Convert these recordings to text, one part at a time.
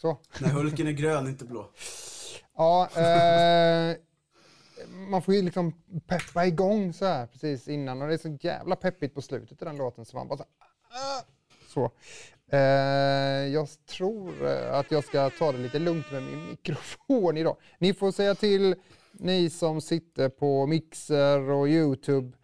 så. När Hulken är grön, inte blå. Ja, eh, man får ju liksom peppa igång så här precis innan och det är så jävla peppigt på slutet i den låten så man bara så, ah, så. Eh, jag tror eh, att jag ska ta det lite lugnt med min mikrofon idag. Ni får säga till, ni som sitter på Mixer och Youtube,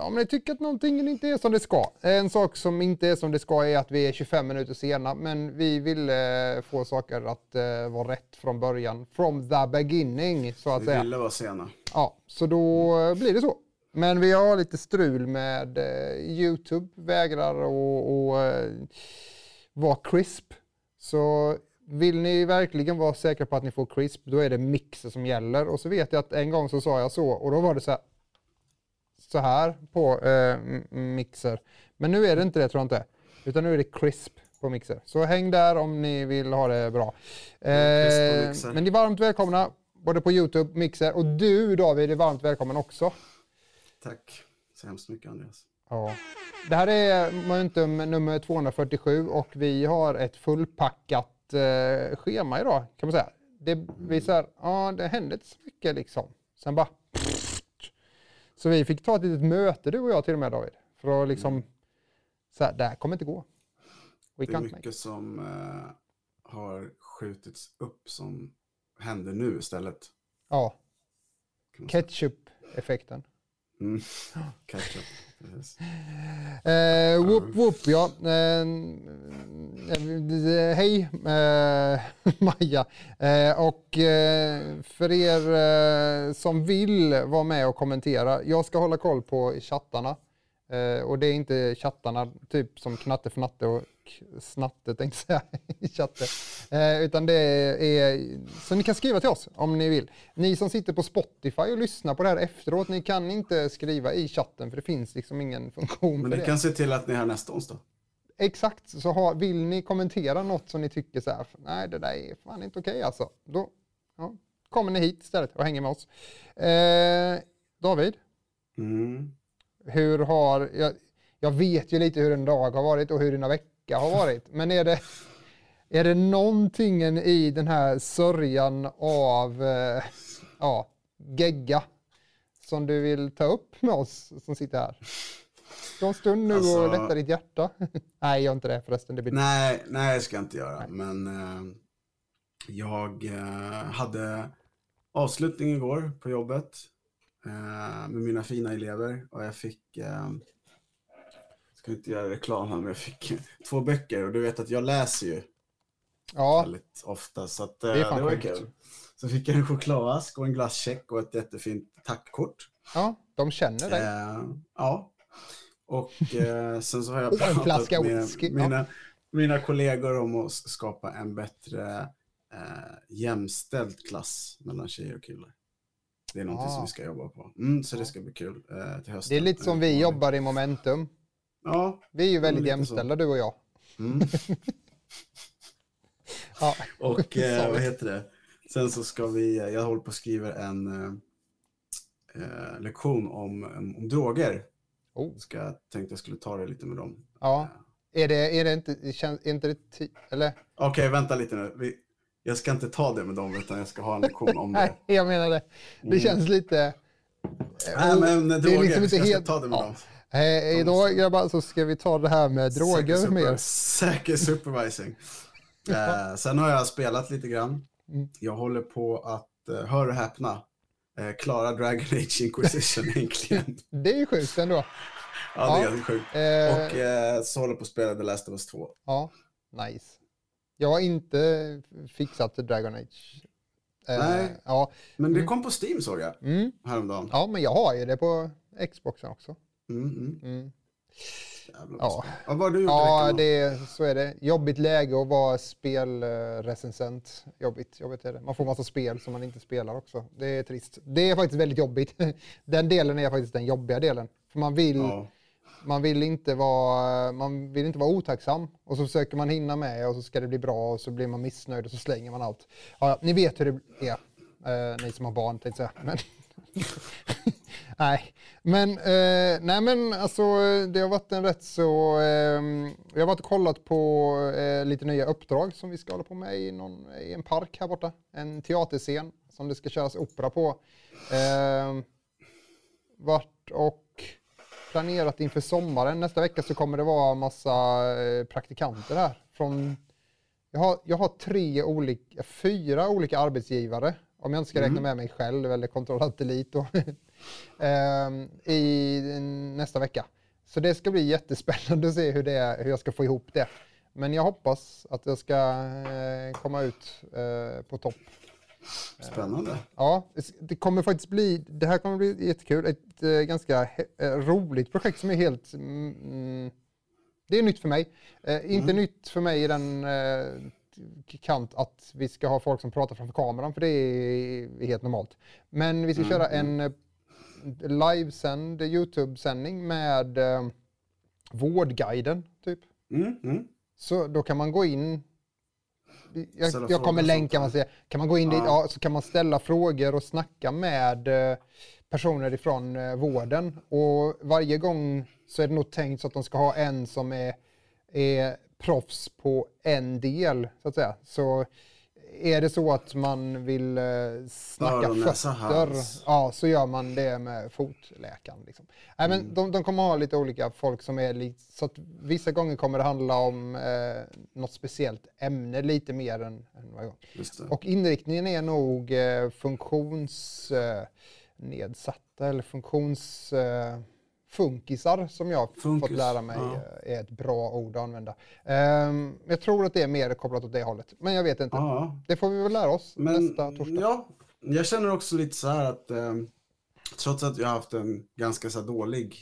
om ni tycker att någonting inte är som det ska. En sak som inte är som det ska är att vi är 25 minuter sena, men vi vill eh, få saker att eh, vara rätt från början. From the beginning, så att Vi säga. ville vara sena. Ja, så då eh, blir det så. Men vi har lite strul med eh, Youtube, vägrar att eh, vara crisp. Så vill ni verkligen vara säkra på att ni får crisp, då är det mixer som gäller. Och så vet jag att en gång så sa jag så och då var det så här, så här på eh, mixer. Men nu är det inte det tror jag inte. Utan nu är det crisp på mixer. Så häng där om ni vill ha det bra. på Eh, men ni är varmt välkomna både på Youtube, mixer och du David är varmt välkommen också. Tack så hemskt mycket Andreas. Ja. Det här är momentum nummer 247 och vi har ett fullpackat eh, schema idag kan man säga. Det visar, ja det hände inte så mycket liksom. Sen bara Så vi fick ta ett litet möte du och jag till och med David. För att liksom, så här, det här kommer inte gå. We Det är can't make. mycket som eh, har skjutits upp som händer nu istället. Ja, ketchup-effekten. Mm. Ketchup. Precis. Eh, whoop, whoop, ja. Eh, eh, hej eh, Maja. Eh, och eh, för er som vill vara med och kommentera, jag ska hålla koll på chattarna. Eh, och det är inte chattarna typ som Knatte Fnatte och Snatte tänkte jag säga i chatten. Eh, utan det är, så ni kan skriva till oss om ni vill. Ni som sitter på Spotify och lyssnar på det här efteråt, ni kan inte skriva i chatten för det finns liksom ingen funktion Men ni kan se till att ni är här nästa onsdag. Exakt, så har, vill ni kommentera något som ni tycker så här, nej det där är fan inte okej alltså. Då ja, kommer ni hit istället och hänger med oss. Eh, David, Mm. Hur har, jag, jag vet ju lite hur en dag har varit och hur dina vecka har varit, men är det, är det någonting i den här sörjan av eh, ja, gegga som du vill ta upp med oss som sitter här? Ta en stund nu och Alltså- lätta ditt hjärta. Nej, gör inte det förresten. Det blir... Nej, nej, ska jag inte göra. Men eh, jag eh, hade avslutning igår på jobbet eh, med mina fina elever och jag fick, eh, ska inte göra reklam här, men jag fick två böcker och du vet att jag läser ju Ja, väldigt ofta så att, eh, Det det, var sjukt. kul. Så fick jag en chokladask och en glasscheck och ett jättefint tackkort. ja, de känner dig. Eh, ja. Och eh, sen så har jag flaska med whisky, ja. mina, mina kollegor om att skapa en bättre eh, jämställd klass mellan tjejer och killar. Det är någonting Ah. som vi ska jobba på. Mm, så det ska bli kul eh, till hösten. Det är lite som vi jobbar i Momentum. Ja. Vi är ju väldigt jämställda, du och jag. Mm. Ja. Och eh, vad heter det? Sen så ska vi, jag håller på att skriva en eh, eh, lektion om, om, droger. Oh. Ska, jag tänkte jag skulle ta det lite med dem. Ja. Är det, är det inte, känns, är inte det eller? Okej, vänta lite nu. Vi, jag ska inte ta det med dem, utan jag ska ha en lektion om det. Nej, jag menar det. Det Mm. känns lite... Nej, men det är droger, liksom inte jag ska helt... ta det med Ja. dem. Eh, idag grabbar så ska vi ta det här med droger Säker mer. super- Säker supervising. eh, sen har jag spelat lite grann. Mm. Jag håller på att, eh, hör och häpna, eh, klara Dragon Age Inquisition äntligen. Det är sjukt ändå. Ja, det är Ja. helt sjukt. Eh, Och eh, så håller jag på att spela The Last of Us 2. Ja, nice. Jag har inte fixat Dragon Age. Eh, Nej. Ja, Men det kom på Steam såg jag mm, häromdagen. ja, men jag har ju det på Xboxen också. Mm, mm. Mm. Ja. ja. Vad har du gjort Ja, det, så är det. Jobbigt läge att vara spelrecensent. Jobbigt, jobbigt är det. Man får massa spel som man inte spelar också. Det är trist. Det är faktiskt väldigt jobbigt. Den delen är faktiskt den jobbiga delen. För man vill, Ja man vill, inte, vara, man vill inte vara otacksam. Och så försöker man hinna med och så ska det bli bra och så blir man missnöjd och så slänger man allt. Ja, ni vet hur det är. Eh, ni som har barn tänkte jag. Men nej, men, eh, nej men alltså det har varit en rätt så... Eh, jag har varit och kollat på eh, lite nya uppdrag som vi ska hålla på med i, någon, i en park här borta. En teaterscen som det ska köras opera på. Eh, vart och planerat inför sommaren. Nästa vecka så kommer det vara massa eh, praktikanter här. Från, jag, har, jag har tre olika, fyra olika arbetsgivare om jag inte ska räkna Mm. med mig själv eller kontrollant elit ehm, i nästa vecka. Så det ska bli jättespännande att se hur, det, hur jag ska få ihop det. Men jag hoppas att jag ska eh, komma ut eh, på topp. Spännande. Ja, det kommer faktiskt bli, det här kommer bli jättekul. Ett eh, ganska he- eh, roligt projekt som är helt, mm, mm, det är nytt för mig. Eh, inte nytt för mig i den eh, kant att vi ska ha folk som pratar framför kameran, för det är helt normalt. Men vi ska köra en eh, livesänd YouTube-sändning med eh, Vårdguiden, typ. Mm, mm. Så då kan man gå in, jag, jag kommer länka, man säger, kan man gå in dit, Ja. ja, så kan man ställa frågor och snacka med eh, personer ifrån eh, vården. Och varje gång så är det nog tänkt så att de ska ha en som är, är proffs på en del, så att säga. Så är det så att man vill eh, snacka fötter, ja, så gör man det med fotläkaren. Liksom. Mm. men de, de kommer ha lite olika folk som är lite, så att vissa gånger kommer det handla om eh, något speciellt ämne lite mer än, än varje gång. Och inriktningen är nog eh, funktionsnedsatta eh, eller funktions... Funkisar som jag fått Funkis, lära mig ja. eh, är ett bra ord att använda. Ehm, jag tror att det är mer kopplat åt det hållet, men jag vet inte. Ja, Det får vi väl lära oss men nästa torsdag. ja, jag känner också lite så här att eh, trots att jag har haft en ganska så dålig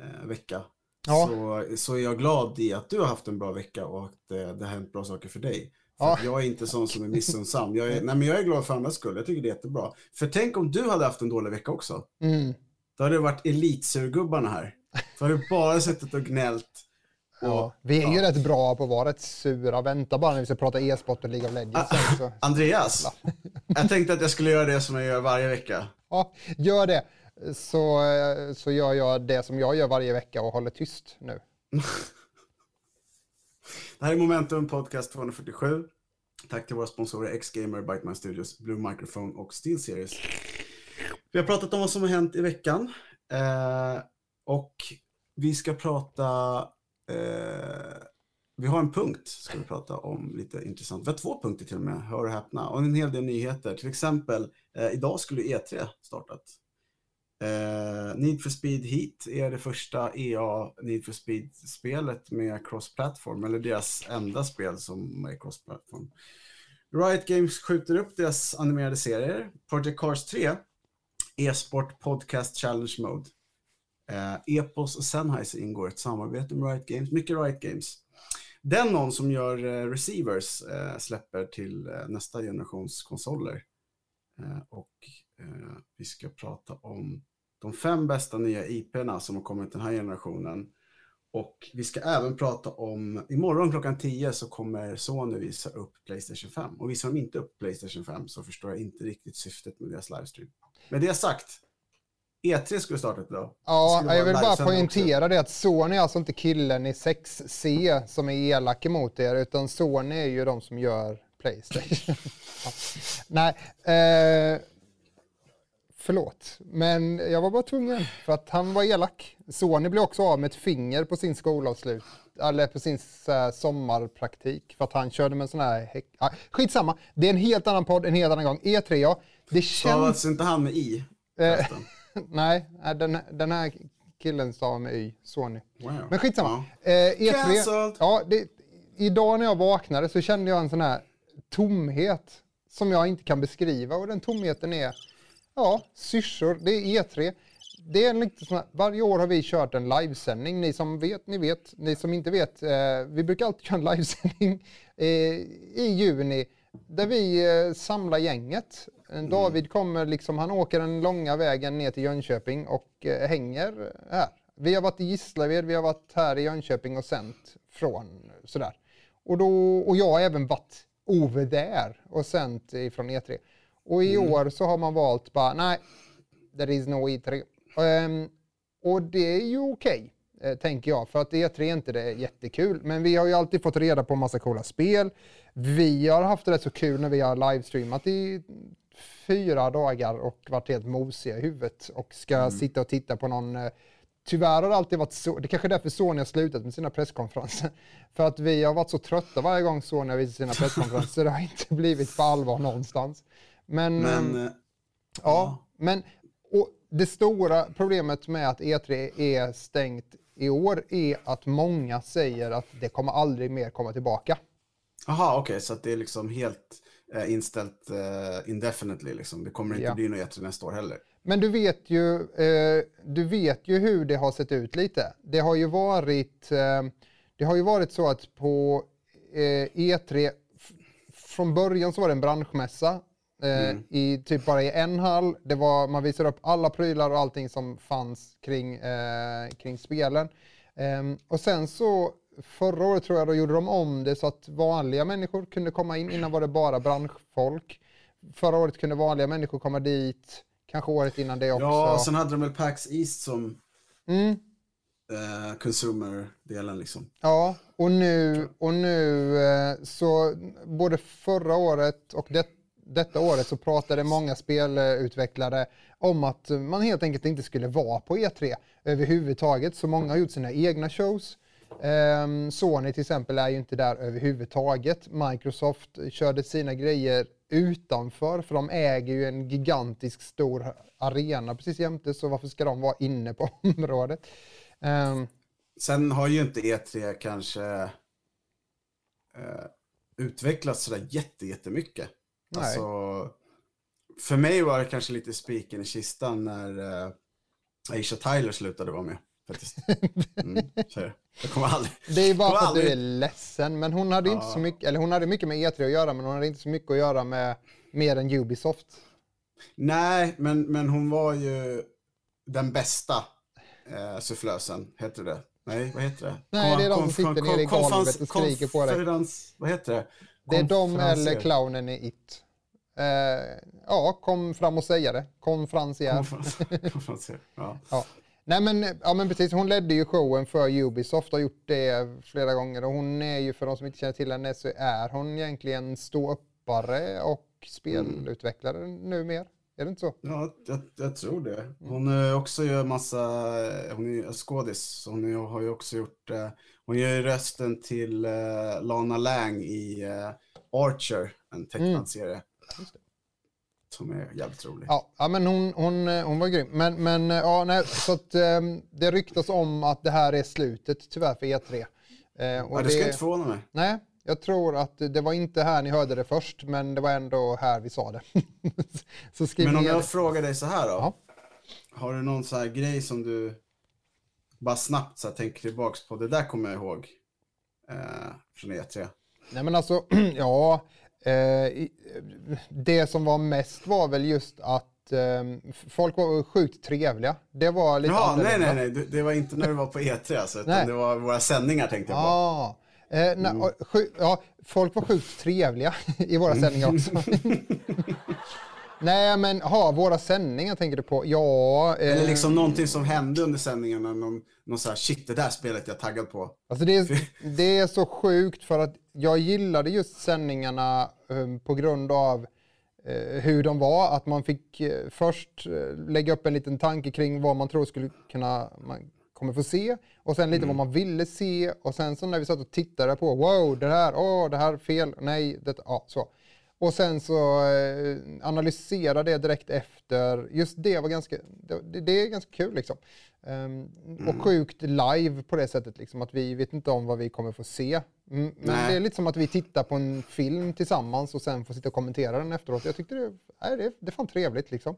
eh, vecka Ja. så, så är jag glad i att du har haft en bra vecka och att eh, det har hänt bra saker för dig. För Ja. jag är inte sån som är missunnsam. Jag är, nej, men jag är glad för andras skull. Jag tycker det är jättebra. För tänk om du hade haft en dålig vecka också. Mm. Då hade det varit elitsurgubbarna här. Då hade du bara suttit och gnällt. Och, Ja, vi är ju ja. rätt bra på att vara rätt sura. Vänta bara när vi ska prata e-sport och League of Legends. Ah. så. Andreas, jag tänkte att jag skulle göra det som jag gör varje vecka. Ja, gör det. Så, så gör jag det som jag gör varje vecka och håller tyst nu. Det här är Momentum Podcast 247. Tack till våra sponsorer X-Gamer, Biteman Studios, Blue Microphone och SteelSeries. Vi har pratat om vad som har hänt i veckan. Eh, och vi ska prata... Eh, vi har en punkt, ska vi prata om lite intressant. Vi har två punkter till och med, hör och häpna. Och en hel del nyheter. Till exempel, eh, idag skulle E3 startat. Eh, Need for Speed Heat är det första EA Need for Speed-spelet med cross-platform, eller deras enda spel som är cross-platform. Riot Games skjuter upp deras animerade serier. Project Cars 3, e-sport podcast challenge mode. Eh, Epos och Sennheiser ingår ett samarbete med Riot Games, mycket Riot Games. Den någon som gör eh, receivers eh, släpper till eh, nästa generations konsoler. Eh, och eh, vi ska prata om de fem bästa nya IP'na som har kommit den här generationen. Och vi ska även prata om, imorgon klockan 10 så kommer Sony visa upp Playstation 5. Och visar de inte upp Playstation 5 så förstår jag inte riktigt syftet med deras livestream. Med det sagt, E3 skulle starta idag. Ja, jag vill bara också. poängtera det att Sony är alltså inte killen i 6C som är elak emot er, utan Sony är ju de som gör Playstation. ja. Nej, eh, förlåt, men jag var bara tvungen för att han var elak. Sony blev också av med ett finger på sin skolavslut, eller på sin sommarpraktik, för att han körde med en sån här... häck- Ah, skitsamma, det är en helt annan podd, en helt annan gång. E3 ja, det känns... Stavas inte han med i? Eh? Nej, nej, den, den här killen stavar med Y, Sony. Wow. Men skitsamma. Ja. Eh, E3, Cancelled. ja, det, idag när jag vaknade så kände jag en sån här tomhet som jag inte kan beskriva och den tomheten är, ja, syrsor, det är E3. Det är en lite sån här, varje år har vi kört en livesändning. Ni som vet, ni vet. Ni som inte vet, eh, vi brukar alltid köra en livesändning eh, i juni där vi eh, samlar gänget. Eh, David kommer liksom, han åker den långa vägen ner till Jönköping och eh, hänger här. Vi har varit i Gislaved, vi har varit här i Jönköping och sänt från sådär. Och, då, och jag har även varit over there och sänt ifrån E3. Och i år så har man valt bara, nej, there is no E3. Um, och det är ju okej, okay, eh, tänker jag, för att E3 är inte det jättekul. Men vi har ju alltid fått reda på massa coola spel. Vi har haft det rätt så kul när vi har livestreamat i fyra dagar och varit helt mosiga i huvudet och ska mm. sitta och titta på någon eh, Tyvärr har det alltid varit så, det är kanske är därför Sony har slutat med sina presskonferenser. För att vi har varit så trötta varje gång Sony har visat sina presskonferenser, det har inte blivit på allvar någonstans. Men, men ehm, ja, ja, men och det stora problemet med att E3 är stängt i år är att många säger att det kommer aldrig mer komma tillbaka. Jaha, okej, okay, så det är liksom helt uh, inställt uh, indefinitely liksom. Det kommer inte ja. bli något E3 nästa år heller. Men du vet, ju, eh, du vet ju hur det har sett ut lite. Det har ju varit, eh, det har ju varit så att på eh, E3, från början så var det en branschmässa eh, mm. i typ bara i en hall. Det var, man visade upp alla prylar och allting som fanns kring, eh, kring spelen. Ehm, och sen så förra året tror jag då gjorde de om det så att vanliga människor kunde komma in. Innan var det bara branschfolk. Förra året kunde vanliga människor komma dit. Kanske året innan det också. Ja, sen hade de väl PAX East som mm. eh, consumer-delen liksom. Ja, och nu, och nu eh, så både förra året och det, detta året så pratade många spelutvecklare om att man helt enkelt inte skulle vara på E3 överhuvudtaget. Så många har gjort sina egna shows. Um, Sony till exempel är ju inte där överhuvudtaget. Microsoft körde sina grejer utanför, för de äger ju en gigantisk stor arena precis jämte, så varför ska de vara inne på området? Um, Sen har ju inte E3 kanske uh, utvecklats sådär jätte, jättemycket. Nej. Alltså, för mig var det kanske lite spiken i kistan när uh, Aisha Tyler slutade vara med. Faktiskt. Mm, jag kommer aldrig, det är bara för att aldrig... du är ledsen, men hon hade ja. inte så mycket, eller hon hade mycket med E3 att göra, men hon hade inte så mycket att göra med mer än Ubisoft. Nej, men, men hon var ju den bästa eh, sufflösen, heter det. Nej, vad heter det? Nej, det är de som sitter nere i golvet och skriker på dig. Vad heter det? Det är de eller clownen i It. Eh, ja, kom fram och säga det. Konferencier. Konferencier, ja. ja. Nej men, ja, men precis, hon ledde ju showen för Ubisoft och har gjort det flera gånger. Och hon är ju, för de som inte känner till henne, så är hon egentligen ståuppare och spelutvecklare mm. numera. Är det inte så? Ja, jag, jag tror det. Hon mm. också gör massa, hon är skådis, hon har ju också gjort, eh, hon gör rösten till Lana Lang i Archer, en tecknad mm. Som är jävligt rolig. Ja, ja men hon, hon, hon var grym. Men, men ja, nej, så att, um, det ryktas om att det här är slutet tyvärr för E3. Uh, eh, och ja, det ska det, inte förvåna mig. Nej, jag tror att det var inte här ni hörde det först, men det var ändå här vi sa det. så skriv men om jag det. frågar dig så här då. Ja. Har du någon så här grej som du bara snabbt så här, tänker tillbaks på? Det där kommer jag ihåg eh, från E3. Nej men alltså, ja. Eh, det som var mest var väl just att eh, folk var sjukt trevliga. Det var lite Jaha, nej, nej, nej. Det var inte när du var på E3 alltså, utan det var våra sändningar tänkte jag på. Ah. Eh, na, mm. ja, folk var sjukt trevliga i våra sändningar också. Nej, men ha, våra sändningar tänker du på? Ja. Eh, Eller liksom någonting som hände under sändningarna. Någon, någon så här, shit, det där spelet jag är taggad på. Alltså det, är, det är så sjukt för att jag gillade just sändningarna um, på grund av uh, hur de var. Att man fick uh, först lägga upp en liten tanke kring vad man tror skulle kunna, man kommer få se. Och sen lite mm. vad man ville se. Och sen så när vi satt och tittade på, wow, det här, åh, oh, det här fel, nej, det, ja, så. Och sen så eh, analysera det direkt efter. Just det var ganska, det, det är ganska kul liksom. Mm. Och sjukt live på det sättet liksom att vi vet inte om vad vi kommer få se. Mm, men Nej. det är lite som att vi tittar på en film tillsammans och sen får sitta och kommentera den efteråt. Jag tyckte det, nej, det, det är fan trevligt liksom.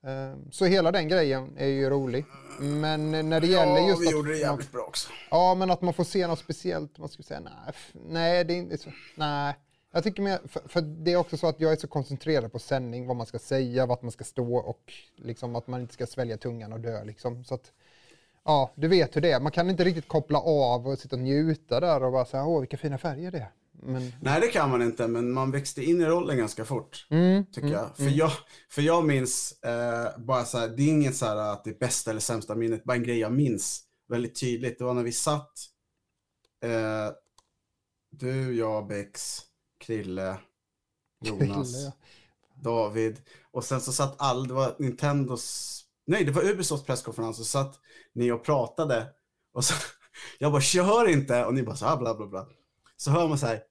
Um, så hela den grejen är ju rolig. Men när det ja, gäller just vi gjorde det jävligt man, bra också. Ja, men att man får se något speciellt, man skulle säga nej, nej, det är inte så, nej. Jag tycker mer, för, för, det är också så att jag är så koncentrerad på sändning, vad man ska säga, vart man ska stå och liksom att man inte ska svälja tungan och dö. Liksom. Så att, ja, du vet hur det är. Man kan inte riktigt koppla av och sitta och njuta där och bara säga, åh vilka fina färger det är. men... Nej, det kan man inte, men man växte in i rollen ganska fort. Mm, Tycker mm, jag. För, jag. för jag minns eh, bara så här, det är inget så här att det är bästa eller sämsta minnet, bara en grej jag minns väldigt tydligt. Det var när vi satt, eh, du, jag, Bex, Krille, Jonas, Krille. David. Och sen så satt all, det var Nintendos, nej det var Ubisofts presskonferens och satt ni och pratade. Och så, jag bara, kör inte! Och ni bara så här, bla bla bla. Så hör man så här,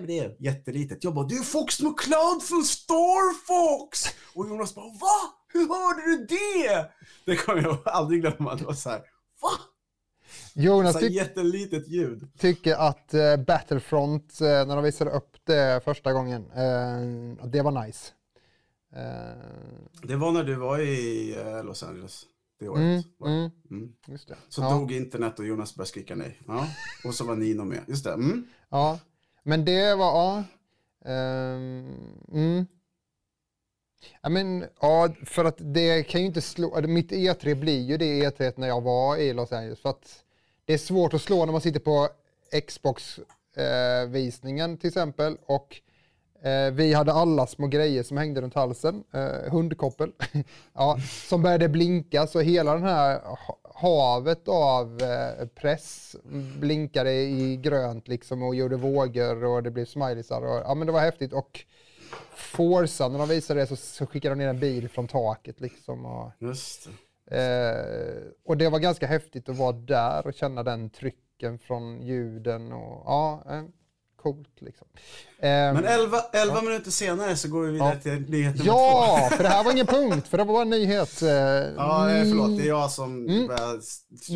brev, jättelitet. Jag bara, du är Fox McCloud från Star Fox! Och Jonas bara, va? Hur hörde du det? Det kommer jag aldrig glömma. Det var så här, va? Jonas tyck- jättelitet ljud. tycker att eh, Battlefront, eh, när de visade upp det första gången, eh, det var nice. Eh, Det var när du var i eh, Los Angeles. Det året. mm, mm, Mm. just det. Så ja. dog internet och Jonas började skrika nej. Ja. Och så var Nino med. Just det. Mm. Ja, men det var, ja. ehm, mm. Ja, men, ja, för att det kan ju inte slå, mitt E3 blir ju det E3 när jag var i Los Angeles. För att det är svårt att slå när man sitter på Xbox-visningen till exempel. Och eh, vi hade alla små grejer som hängde runt halsen. Eh, hundkoppel. ja, som började blinka. Så hela den här havet av eh, press blinkade i grönt liksom och gjorde vågor och det blev smileysar. Och, ja men det var häftigt. Och Forza, när de visade det så, så skickade de ner en bil från taket liksom. Och, Just det. Eh, och det var ganska häftigt att vara där och känna den trycken från ljuden och ja, eh, coolt liksom. Eh, Men 11, 11 minuter senare så går vi vidare Ja. till nyhet nummer ja, två. för det här var ingen punkt, för det var bara en nyhet. Ja, eh, förlåt. Det är jag som Mm. börjar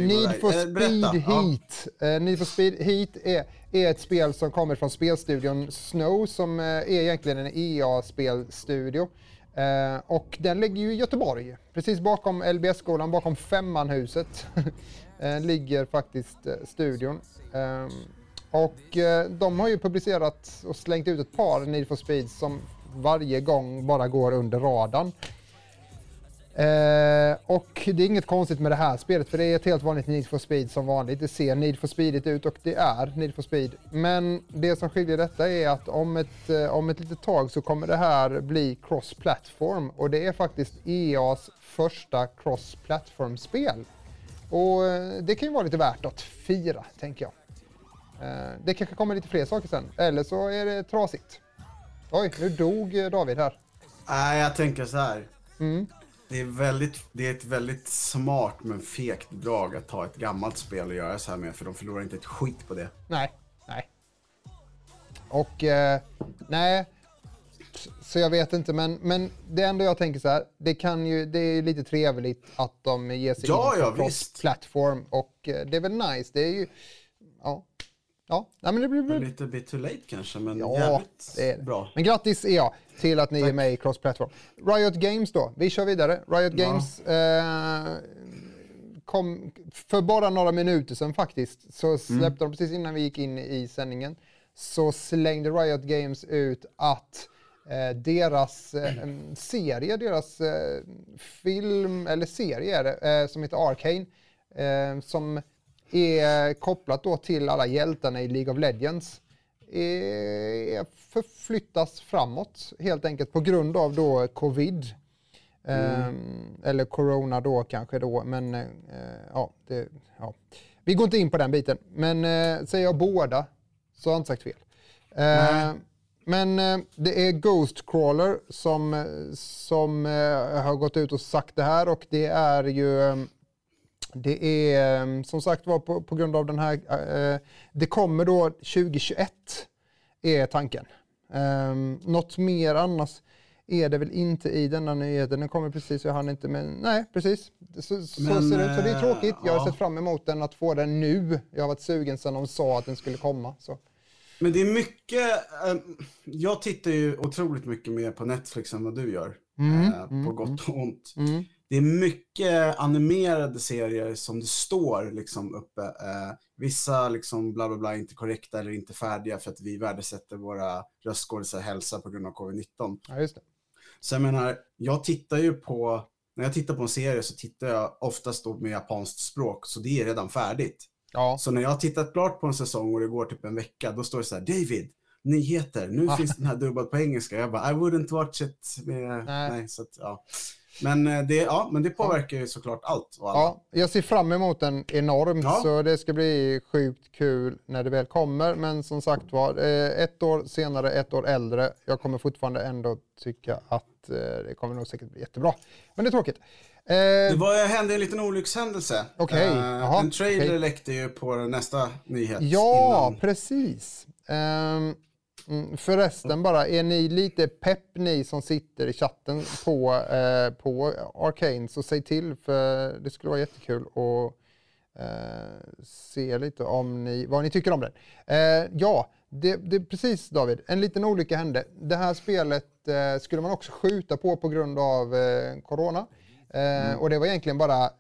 Need for Eh, Speed berätta. Ja. Heat. Eh, Need for Speed Heat är, är ett spel som kommer från spelstudion Snow som är egentligen en EA-spelstudio. Eh, och den ligger ju i Göteborg, precis bakom LBS-skolan, bakom Femmanhuset. eh, ligger faktiskt eh, studion. Eh, och eh, de har ju publicerat och slängt ut ett par Need for Speed som varje gång bara går under radarn. Eh, och det är inget konstigt med det här spelet för det är ett helt vanligt Need for Speed som vanligt. Det ser Need for Speedigt ut och det är Need for Speed. Men det som skiljer detta är att om ett, eh, om ett litet tag så kommer det här bli cross-platform och det är faktiskt EAs första cross-platform-spel. Och eh, det kan ju vara lite värt att fira, tänker jag. Det kanske kommer lite fler saker sen, eller så är det trasigt. Oj, nu dog David här. Nej, jag tänker så här. Mm. Det är, väldigt, det är ett väldigt smart men fegt drag att ta ett gammalt spel och göra så här med, för de förlorar inte ett skit på det. Nej, nej. Och eh, nej, så jag vet inte, men, men det enda jag tänker så här, det, kan ju, det är ju lite trevligt att de ger sig Ja, in ja, på visst. plattform och eh, det är väl nice. Det är ju, ja, ja, nej, men det blir, blir Lite bit too late kanske, men Ja, jävligt det är det. bra. Men grattis EA till att ni är med i cross-platform. Riot Games då, vi kör vidare. Riot Ja. Games eh, kom för bara några minuter sedan faktiskt, så släppte Mm. de precis innan vi gick in i sändningen, så slängde Riot Games ut att eh, deras eh, serie, deras eh, film, eller serie är eh, som heter Arcane, eh, som är kopplat då till alla hjältarna i League of Legends eh, förflyttas framåt helt enkelt på grund av då covid. Ehm, eller corona då kanske då, men eh, ja, det, ja. Vi går inte in på den biten. Men eh, säger jag båda så har jag inte sagt fel. Eh, men eh, det är Ghostcrawler som, eh, som eh, har gått ut och sagt det här och det är ju eh, det är eh, som sagt var på, på grund av den här, eh, det kommer då 2021 är tanken. Um, något mer annars är det väl inte i denna nyheten. Den kommer precis, jag hann inte, men nej precis. Så, så Men, ser det ut. Så det är eh, tråkigt. Jag har ja. sett fram emot den, att få den nu. Jag har varit sugen sedan de sa att den skulle komma. Så. Men det är mycket, eh, jag tittar ju otroligt mycket mer på Netflix än vad du gör. Mm, eh, mm, på gott och ont. Mm. Det är mycket animerade serier som det står liksom uppe. Eh, vissa liksom bla bla bla inte korrekta eller inte färdiga för att vi värdesätter våra röstskådisar hälsa på grund av covid-19. Ja, just det. Så jag menar, jag tittar ju på, när jag tittar på en serie så tittar jag oftast då med japanskt språk, så det är redan färdigt. Ja. Så när jag har tittat klart på en säsong och det går typ en vecka, då står det så här, David, nyheter. Nu finns den här dubbad på engelska. Jag bara, I wouldn't watch it. Med, Nej. nej. så att, ja. Men, eh, det, ja, men det påverkar ju såklart allt och alla. Ja, jag ser fram emot den enormt Ja. så det ska bli sjukt kul när det väl kommer. Men som sagt var, eh, ett år senare, ett år äldre. Jag kommer fortfarande ändå tycka att eh, det kommer nog säkert bli jättebra. Men det är tråkigt. Eh, Det var, hände en liten olyckshändelse. Okej, Eh, jaha, en trailer okej. läckte ju på nästa nyhet. Ja, innan. precis. Ehm, mm, förresten bara, är ni lite pepp ni som sitter i chatten på, eh, på Arcane så säg till för det skulle vara jättekul att eh, se lite om ni, vad ni tycker om den. Eh, ja, det, det precis David, en liten olycka hände. Det här spelet eh, skulle man också skjuta på på grund av eh, corona. Eh, Och det var egentligen bara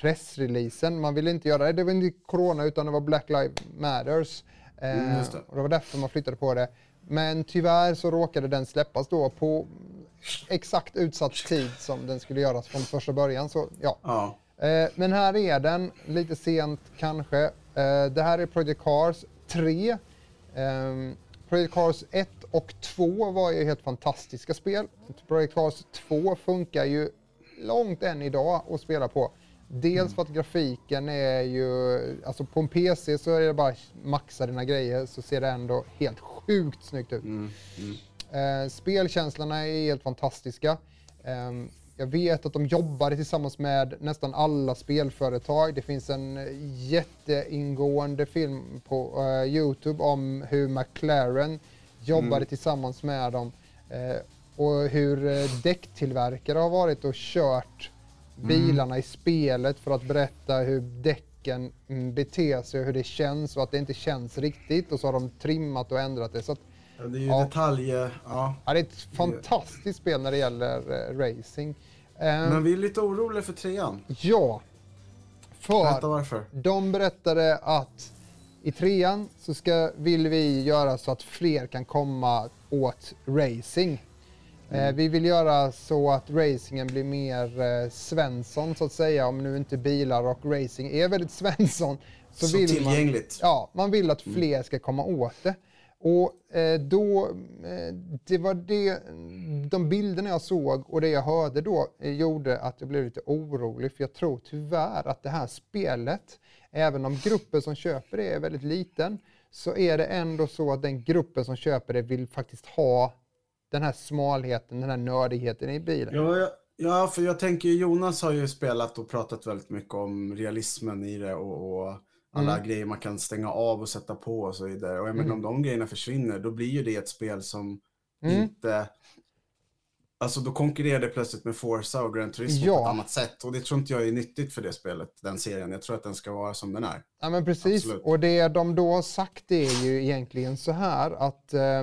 pressreleasen. Man ville inte göra det. Det var inte corona utan det var Black Lives Matters. Mm, det. och det var därför man flyttade på det. Men tyvärr så råkade den släppas då på exakt utsatt tid som den skulle göras från första början. Så, ja. Ja. Eh, men här är den, lite sent kanske. Eh, det här är Project Cars 3. Eh, Project Cars 1 och 2 var ju helt fantastiska spel. Project Cars 2 funkar ju långt än idag att spela på. Dels för att grafiken är ju, alltså på en PC så är det bara maxa dina grejer så ser det ändå helt sjukt snyggt ut. Eh, spelkänslorna är helt fantastiska. Ehm, jag vet att de jobbade tillsammans med nästan alla spelföretag. Det finns en jätteingående film på eh, Youtube om hur McLaren jobbade tillsammans med dem. Eh, och hur eh, däcktillverkare har varit och kört bilarna i spelet för att berätta hur däcken mm, beter sig och hur det känns och att det inte känns riktigt. Och så har de trimmat och ändrat det. Så att, Ja, Det är ju Ja. detalj... Ja. Ja, det är ett fantastiskt spel när det gäller eh, racing. Eh, Men vi är lite oroliga för trean. Ja, Berätta för varför. de berättade att i trean så ska, vill vi göra så att fler kan komma åt racing. Eh, vi vill göra så att racingen blir mer eh, Svensson så att säga, om nu inte bilar och racing är väldigt Svensson. Så, Så vill man, tillgängligt. Ja, man vill att fler ska komma åt det. Och eh, då, det var det, de bilderna jag såg och det jag hörde då gjorde att jag blev lite orolig för jag tror tyvärr att det här spelet, även om gruppen som köper det är väldigt liten, så är det ändå så att den gruppen som köper det vill faktiskt ha den här smalheten, den här nördigheten i bilen. Ja, ja, ja, för jag tänker Jonas har ju spelat och pratat väldigt mycket om realismen i det och, och alla Mm. grejer man kan stänga av och sätta på och så vidare. Och jag menar, om de grejerna försvinner, då blir ju det ett spel som Mm. inte... Alltså då konkurrerar det plötsligt med Forza och Gran Turismo Ja. på ett annat sätt. Och det tror inte jag är nyttigt för det spelet, den serien. Jag tror att den ska vara som den är. Ja men precis, Absolut. och det de då har sagt är ju egentligen så här att eh,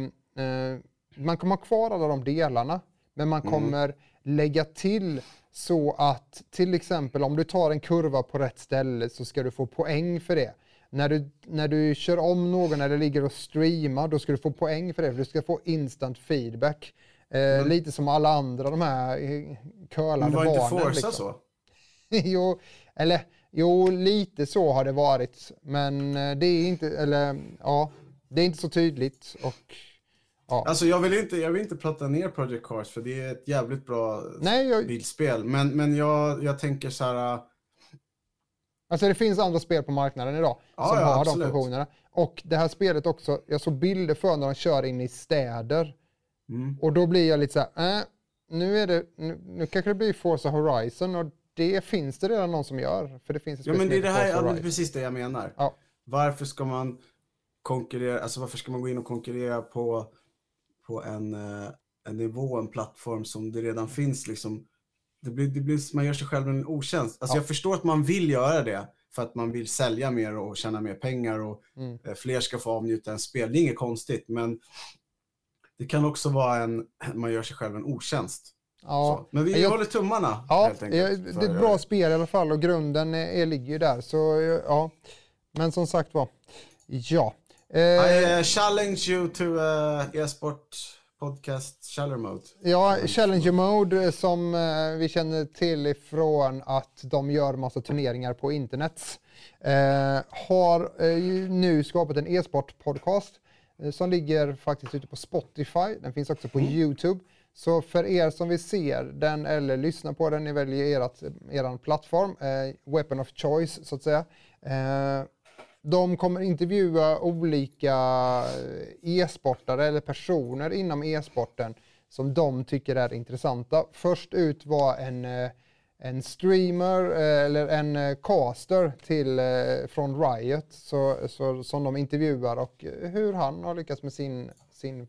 eh, man kommer ha kvar alla de delarna, men man kommer lägga till så att till exempel om du tar en kurva på rätt ställe så ska du få poäng för det. När du, när du kör om någon eller ligger och streamar då ska du få poäng för det, för du ska få instant feedback. Eh, Lite som alla andra de här eh, curlade Men var inte barnen. Forza liksom. så? jo, eller jo, lite så har det varit. Men eh, det är inte, eller ja, det är inte så tydligt. Och ja, Alltså jag vill inte, jag vill inte prata ner Project Cars för det är ett jävligt bra nej, jag, bilspel. Men, men jag, jag tänker så här... äh, alltså det finns andra spel på marknaden idag Ja, som ja, har absolut. de funktionerna. Och det här spelet också, jag såg bilder för när de kör in i städer. Mm. Och då blir jag lite så här, äh, nu, är det, nu, nu kanske det blir Forza Horizon och det finns det redan någon som gör. För det finns ett Ja men det är det här, är precis det jag menar. Ja. Varför ska man konkurrera, alltså varför ska man gå in och konkurrera på, på en, eh, en nivå, en plattform som det redan finns liksom. Det blir, det blir, man gör sig själv en otjänst. Alltså Ja. jag förstår att man vill göra det för att man vill sälja mer och tjäna mer pengar och Mm. eh, fler ska få avnjuta en spel. Det är inget konstigt, men det kan också vara en, man gör sig själv en otjänst. Ja. Så. Men vi Jag- håller tummarna Ja, helt enkelt. det är ett bra spel i alla fall och grunden är, ligger ju där. Så ja, men som sagt var, ja. Eh, I uh, challenge you to uh, e-sport podcast Shaller Mode. ja, Challenger Mode eh, som eh, vi känner till ifrån att de gör massa turneringar på internet. Eh, har eh, nu skapat en e-sport podcast som ligger faktiskt ute på Spotify. Den finns också på Mm. Youtube. Så för er som vill se den eller lyssna på den, ni väljer ert, er plattform, weapon of choice så att säga. De kommer intervjua olika eh, e-sportare eller personer inom e-sporten som de tycker är intressanta. Först ut var en, eh, en streamer eh, eller en caster till, från Riot så, så, som de intervjuar och hur han har lyckats med sin, sin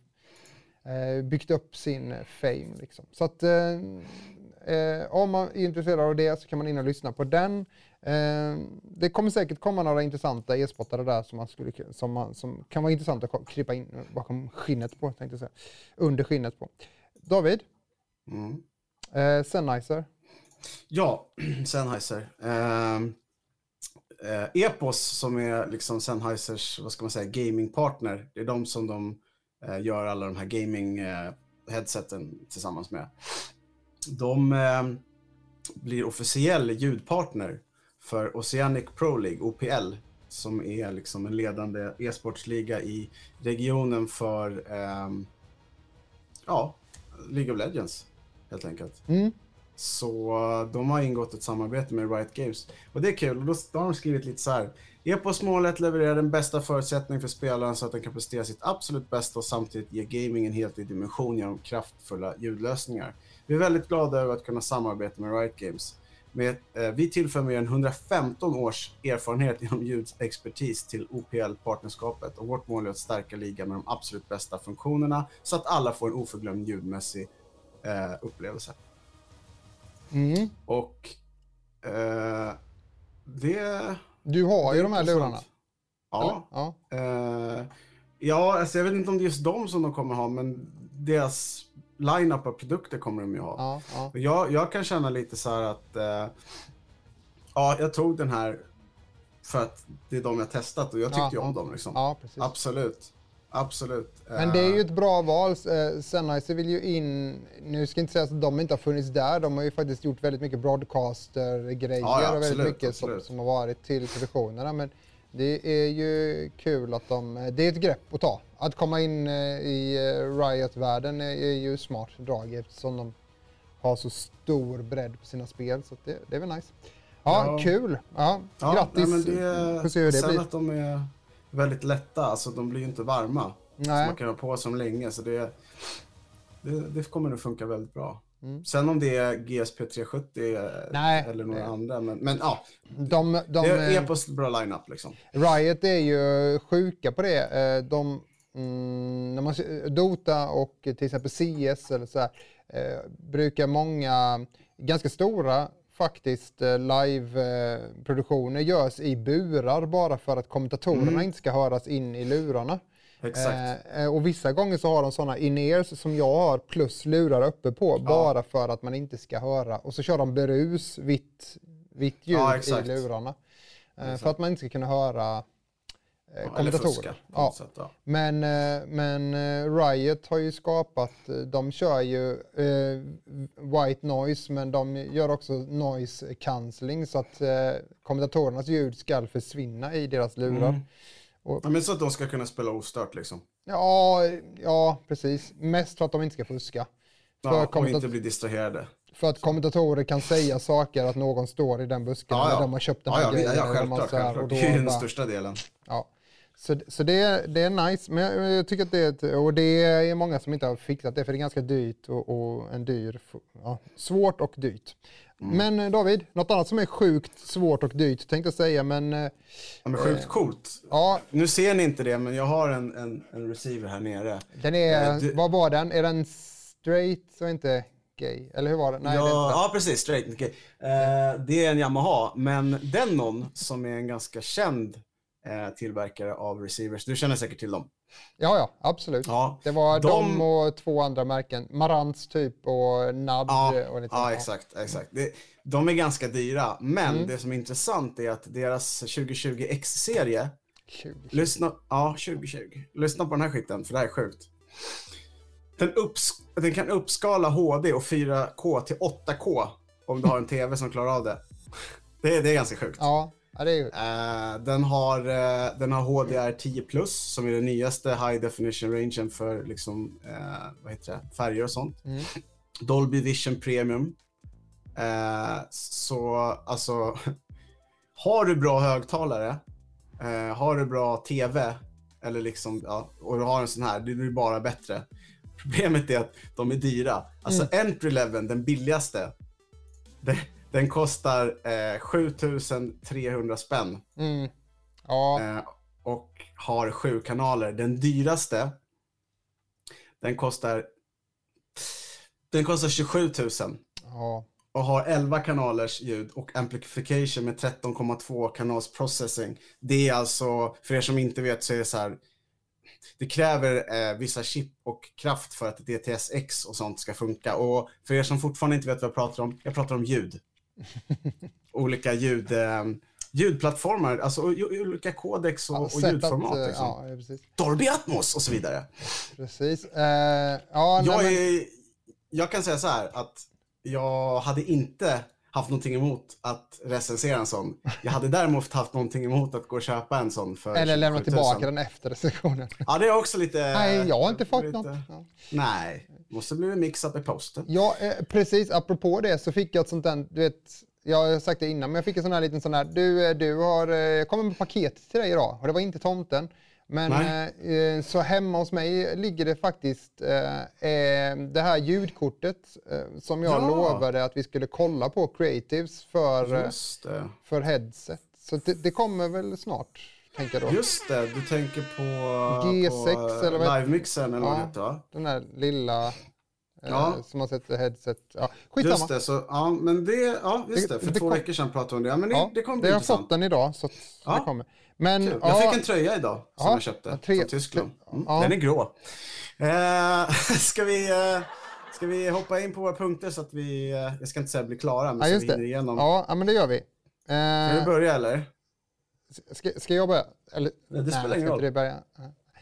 byggt upp sin fame. Liksom. Så att eh, om man är intresserad av det så kan man in och lyssna på den. Eh, det kommer säkert komma några intressanta e-spottare där som, man skulle, som, man, som kan vara intressant att krypa in bakom skinnet på, tänkte jag säga. Under skinnet på. David, Mm. eh, Sennheiser. Ja, Sennheiser. Ehm, eh, Epos som är liksom Sennheisers, vad ska man säga, gamingpartner. Det är de som de eh, gör alla de här gaming-headseten tillsammans med. De eh, blir officiell ljudpartner för Oceanic Pro League, OPL, som är liksom en ledande e-sportsliga i regionen för ehm, ja, League of Legends helt enkelt. Mm. Så eh, de har ingått ett samarbete med Riot Games. Och det är kul. Och då, då har de skrivit lite så här. Epos målet levererar den bästa förutsättningen för spelaren så att den kan prestera sitt absolut bästa och samtidigt ge gaming en helt ny dimension genom kraftfulla ljudlösningar. Vi är väldigt glada över att kunna samarbeta med Riot Games. Med, eh, vi tillför mer än 115 års erfarenhet inom ljudexpertis till OPL-partnerskapet och vårt mål är att stärka ligan med de absolut bästa funktionerna så att alla får en oförglömd ljudmässig eh, upplevelse. Mm. Och eh, det... Du har ju de här lurarna. Ja. ja. Eh, ja, alltså jag vet inte om det är just de som de kommer ha, men deras line-up av produkter kommer de ju ha. Ja, ja. Jag, jag kan känna lite så här att... Eh, ja, jag tog den här för att det är de jag testat och jag tyckte Ja, ju om ja. dem liksom. ja precis. Absolut. Absolut. Men det är ju ett bra val. Eh, Sennheiser vill ju in, nu ska jag inte säga att de inte har funnits där, de har ju faktiskt gjort väldigt mycket broadcaster-grejer Ja, och väldigt mycket som, som har varit till produktionerna. Men det är ju kul att de, det är ett grepp att ta. Att komma in eh, i eh, Riot-världen är, ju smart drag eftersom de har så stor bredd på sina spel. Så det, det är väl nice. Ja, Ja. kul. Ja, Ja, grattis. nej, det, Får se hur det sen blir. att de är väldigt lätta, alltså de blir ju inte varma. Så Nej. man kan ha på sig dem länge, så det, det, det kommer nog funka väldigt bra. Mm. Sen om det är GSP 370 Nej. eller några andra, men, men ja, De, de, det eh, är på bra line-up liksom. Riot är ju sjuka på det. Eh, De, mm, när man, ser- Dota och till exempel CS eller så här, eh, brukar många ganska stora faktiskt eh, live-produktioner görs i burar bara för att kommentatorerna inte ska höras in i lurarna. Exakt. Eh, eh, och vissa gånger så har de sådana in-ears som jag har plus lurar uppe på bara för att man inte ska höra. Och så kör de berus, vitt, vitt ljud Ja, i lurarna. Eh, för att man inte ska kunna höra eh, fuska kommentatorer. på Ja. sätt. Ja. Men, eh, men eh, Riot har ju skapat, de kör ju eh, white noise men de gör också noise cancelling så att eh, kommentatorernas ljud ska försvinna i deras lurar. Mm. Ja, men så att de ska kunna spela ostört liksom. Ja, ja, precis. Mest för att de inte ska fuska. För, Ja, och inte bli distraherade. för att kommentatorer kan säga saker att någon står i den busken Ja, ja. de har köpt den Ja, här ja, vi- grejen. ja, självklart. självklart. och Det då är ju den bara- största delen. Ja. Så, så det, det är nice, men jag, jag tycker att det är, ett, och det är många som inte har fixat det för det är ganska dyrt och, och en dyr, ja, svårt och dyrt. Mm. Men eh, David, något annat som är sjukt svårt och dyrt tänkte jag säga, men eh, Ja, men sjukt coolt. ja, Nu ser ni inte det, men jag har en, en, en receiver här nere. den är, Eh, du- vad var den? Är den straight och inte gay? Eller hur var det? Nej, ja, det den. ja, precis. Straight. okej. Eh, det är en Yamaha, men Denon som är en ganska känd eh, tillverkare av receivers. Du känner säkert till dem. ja, ja, absolut. Ja, Det var de... och två andra märken, Marantz typ och NAD Ja, och lite ja exakt. exakt. Det, de är ganska dyra, men Mm. det som är intressant är att deras 2020 X-serie, 20. lyssna, ja 2020, lyssna på den här skiten, för det här är sjukt. Den, upps, den kan uppskala HD och 4K till 8K om du har en TV som klarar av det. Det, är- det är ganska sjukt. Ja, ju... Eh, den, har, eh, den har HDR10 Plus som är den nyaste high definition rangen för liksom, eh, vad heter det? färger och sånt. Mm. Dolby Vision Premium. Så alltså, har du bra högtalare, har du bra TV, eller liksom, ja, och du har en sån här, det blir bara bättre. Problemet är att de är dyra. Alltså entry level, den billigaste, den, den kostar eh, 7300 spänn Mm. Ja, eh, och har sju kanaler. Den dyraste, den kostar, den kostar 27 000 ja. och har 11 kanalers ljud och amplification med 13,2 kanals processing. Det är alltså, för er som inte vet så är det så här, det kräver eh, vissa chip och kraft för att DTS-X och sånt ska funka. Och för er som fortfarande inte vet vad jag pratar om, jag pratar om ljud. Olika ljud, eh, ljudplattformar, alltså olika kodex och, ja och sätt att, ljudformat. eh, Liksom. Ja, precis. Dolby Atmos och så vidare. precis. Eh, ja, Jag, nej, men, är, jag kan säga så här att jag hade inte haft någonting emot att recensera en sån. Jag hade däremot haft någonting emot att gå och köpa en sån för eller lämna 27 000. tillbaka den efter recensionen. Ja, det är också lite... Nej, jag har inte fått lite, något. Nej, måste bli mix-up i posten. Ja, eh, precis. Apropå det så fick jag ett sånt där, du vet, jag har sagt det innan, men jag fick en sån här liten sån här, du, eh, du har, eh, jag kommer med paket till dig idag och det var inte tomten. Men Nej. eh, så hemma hos mig ligger det faktiskt eh, eh, det här ljudkortet eh, som jag Ja. lovade att vi skulle kolla på Creatives för, eh, det. för headset. Så det, det kommer väl snart, tänker jag då. Just det, du tänker på, G6 på eller vad- live-mixen eller vad Ja. det heter va? Den här lilla eh, Ja. som har sett headset. Ja, skitsamma. Just det, så, ja, men det, ja, just Det- det, för det två kom- veckor sedan pratade vi om det. Ja, men det, Ja, det kommer det bli har jag intressant. fått den idag så Ja. det kommer. Men Kul. Jag fick en tröja idag som Ja, jag köpte tre- från Tyskland. Mm. Ja. Den är grå. Eh, ska, vi, eh, ska vi hoppa in på våra punkter så att vi, eh, jag ska inte säga bli klara, men ja så vi hinner igenom. Ja, men det gör vi. Ska vi Eh, börja eller? ska, ska jag börja? Eller, Nej, det spelar ska ingen roll. du börja?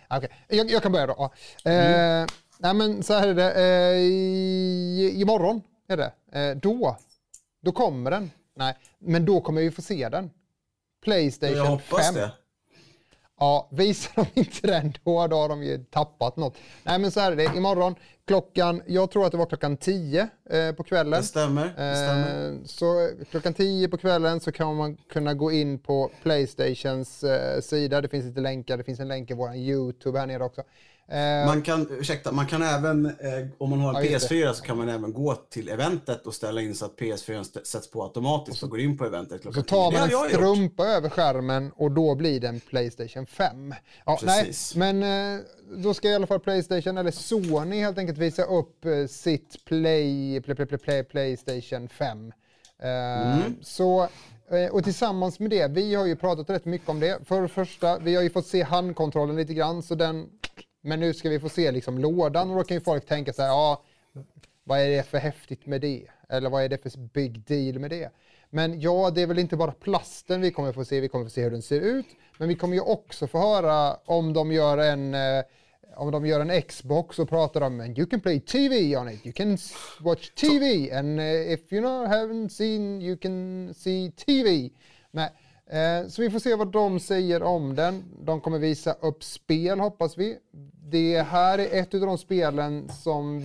Ja, Okej, jag, jag kan börja då. Eh, nej, men så här är det. Eh, i, imorgon är det. Eh, då, då kommer den. Nej, men då kommer vi få se den. Playstation Jag hoppas 5. det. Ja, visar de inte den då, då har de ju tappat något. Nej, men så här är det. Imorgon klockan, jag tror att det var klockan 10 eh, på kvällen. Det stämmer. Det stämmer. Eh, så klockan 10 på kvällen så kan man kunna gå in på Playstations eh, sida. Det finns lite länkar. Det finns en länk i vår YouTube här nere också. Eh, Man kan, ursäkta, man kan även, eh, om man har en Ja, just PS4 så kan man även gå till eventet och ställa in så att PS4 st- sätts på automatiskt och går in på eventet klockan så tar 10. man en gjort. strumpa över skärmen och då blir det en Playstation 5. Ja, Precis. nej, men eh, då ska i alla fall Playstation, eller Sony helt enkelt visa upp eh, sitt Play, play, play, play, play, Playstation 5. Eh, Mm. Så, och tillsammans med det, vi har ju pratat rätt mycket om det. För det första, vi har ju fått se handkontrollen lite grann, så den, men nu ska vi få se liksom lådan och då kan ju folk tänka så här, ja, vad är det för häftigt med det? Eller vad är det för big deal med det? Men ja, det är väl inte bara plasten vi kommer få se, vi kommer få se hur den ser ut. Men vi kommer ju också få höra om de gör en eh, om de gör en Xbox och pratar om and you can play TV on it, you can watch TV and eh, if you know, haven't seen you can see TV. Nej. Eh, så vi får se vad de säger om den. De kommer visa upp spel hoppas vi. Det här är ett av de spelen som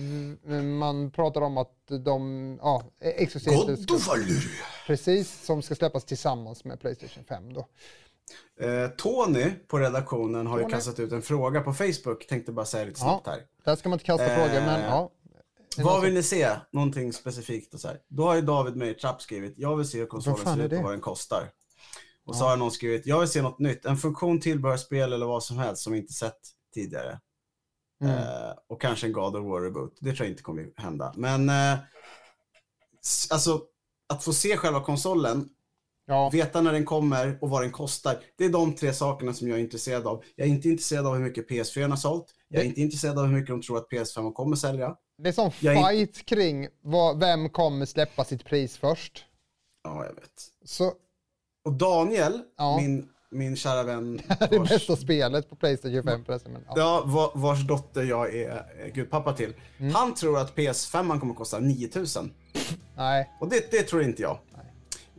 man pratar om att de, ja, exklusivt precis, som ska släppas tillsammans med Playstation 5 då. Eh, Tony på redaktionen har ju Tony. kastat ut en fråga på Facebook. Tänkte bara säga lite Ja, snabbt här. där ska man inte kasta Eh, frågor, men ja. Är det Vad vill ni se? Någonting specifikt och så här. Då har ju David Meitrapp skrivit, jag vill se hur konsolen ser ut och vad den kostar. Och så har någon skrivit, jag vill se något nytt, en funktion, tillbehörsspel eller vad som helst som vi inte sett tidigare. Mm. Eh, och kanske en God of War reboot. Det tror jag inte kommer hända. Men eh, alltså, att få se själva konsolen, Ja, veta när den kommer och vad den kostar. Det är de tre sakerna som jag är intresserad av. Jag är inte intresserad av hur mycket PS4 har sålt. Jag är Det- inte intresserad av hur mycket de tror att PS5 kommer sälja. det är sån jag är- fight kring vad, vem kommer släppa sitt pris först. Ja, jag vet. Så Och Daniel, Ja. min, min kära vän, det vars, bästa spelet på Playstation 5 förresten. Men, ja. ja, va- vars dotter jag är eh, gudpappa till, Mm. han tror att PS5 kommer kosta 9000. Nej, Och det, det tror inte jag.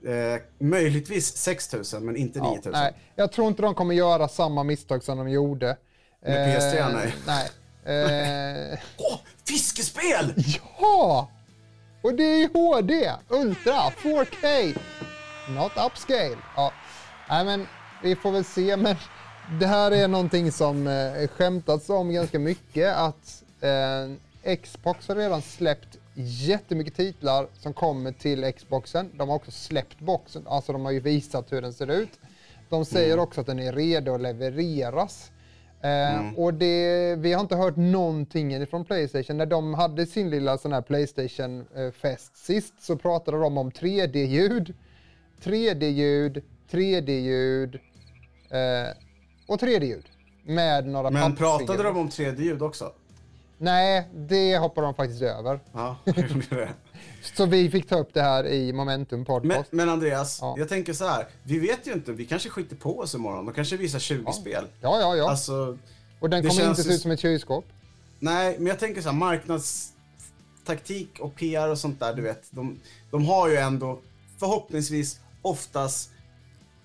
Eh, möjligtvis 6000 men inte 9000. nej, jag tror inte de kommer göra samma misstag som de gjorde. Med PS3, Eh, nej. Nej. Eh, Åh, fiskespel! ja! Och det är HD, Ultra, 4K. Not upscale. Ja. Nej, men vi får väl se. Men det här är någonting som eh, skämtats om ganska mycket. Att eh, Xbox har redan släppt jättemycket titlar som kommer till Xboxen. De har också släppt boxen, alltså de har ju visat hur den ser ut. De säger också att den är redo att levereras. Eh, Och det, vi har inte hört någonting från Playstation. När de hade sin lilla sån här Playstation-fest sist så pratade de om 3D-ljud, 3D-ljud, 3D-ljud eh, och 3D-ljud. Med några Men pratade de om 3D-ljud också? Nej, det hoppar de faktiskt över. Ja, det. Så vi fick ta upp det här i Momentum Men, Podcast. men Andreas, Ja. jag tänker så här. Vi vet ju inte, vi kanske skiter på oss imorgon. De kanske visar 20 spel. Ja, ja, ja. Alltså, och den kommer inte se ut som ett kylskåp. nej, men jag tänker så här, marknadstaktik och PR och sånt där, du vet. De, de har ju ändå förhoppningsvis oftast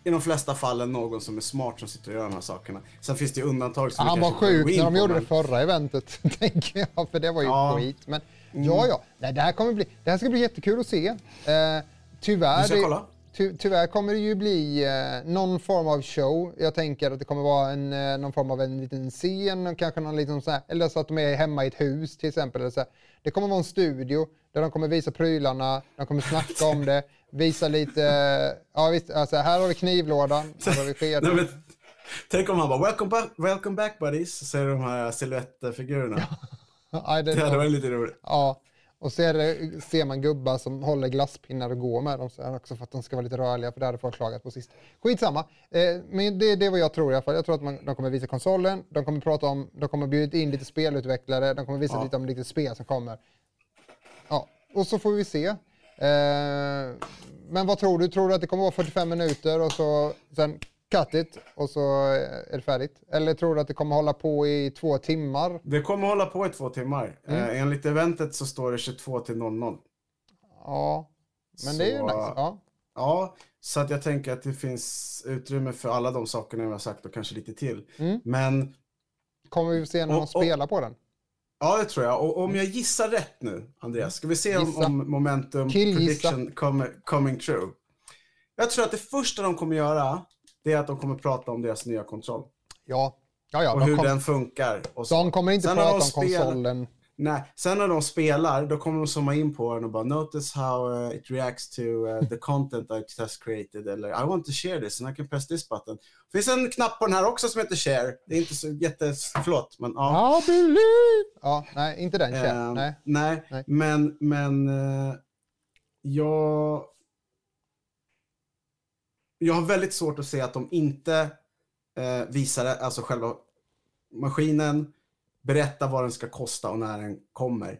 i de flesta fallen någon som är smart som sitter och gör de här sakerna. Sen finns det ju undantag som Han var sjuk när de på, gjorde men- det förra eventet, tänker jag, för det var ju Ja. Mm. skit. Men ja, ja, Nej, det här kommer bli, det här ska bli jättekul att se. Eh, tyvärr, det- kolla. ty, tyvärr kommer det ju bli eh, någon form av show. Jag tänker att det kommer vara en, eh, någon form av en liten scen, och kanske någon liten så här, eller så att de är hemma i ett hus till exempel. Eller så här. Det kommer vara en studio där de kommer visa prylarna, de kommer snacka om det, visa lite, ja visst, alltså, här har vi knivlådan, här har vi Nej, men, tänk om han bara “Welcome back, welcome back buddies” så är det de här silhuettfigurerna. Ja, det, hade varit lite roligt. Ja, och så det, ser man gubbar som håller glasspinnar och går med dem så här också för att de ska vara lite rörliga, för det hade folk klagat på sist. Skitsamma, eh, men det, det är vad jag tror i alla fall. Jag tror att man, de kommer visa konsolen, de kommer prata om, de kommer bjuda in lite spelutvecklare, de kommer visa Ja. lite om lite spel som kommer. Ja, och så får vi se. Eh, men vad tror du? Tror du att det kommer vara 45 minuter och så sen cut it och så är det färdigt? Eller tror du att det kommer hålla på i två timmar? Det kommer hålla på i två timmar. Mm. Eh, enligt eventet så står det 22 till 00. Ja, men det är ju Så- nice. Ja. Ja, så att jag tänker att det finns utrymme för alla de sakerna jag har sagt och kanske lite till. Mm. Men Kommer vi se de Och- och- spelar på den? Ja, det tror jag. Och om jag gissar rätt nu, Andreas, ska vi se om, om momentum Killgissa. prediction kommer coming true. Jag tror att det första de kommer göra, det är att de kommer prata om deras nya kontroll. Ja, ja, ja Och hur kom, den funkar. Och så. de kommer inte Sen prata om konsolen. Nej, sen när de spelar, då kommer de zooma in på den och bara “Notice how uh, it reacts to uh, the content I just created” eller “I want to share this and I can press this button”. Det finns en knapp på den här också som heter “Share”. Det är inte så jätte... Förlåt, men ja. Ja, nej, inte den. Eh, Uh, nej. nej, Nej. men, men eh, jag... Jag har väldigt svårt att se att de inte eh, visar alltså själva maskinen, berätta vad den ska kosta och när den kommer.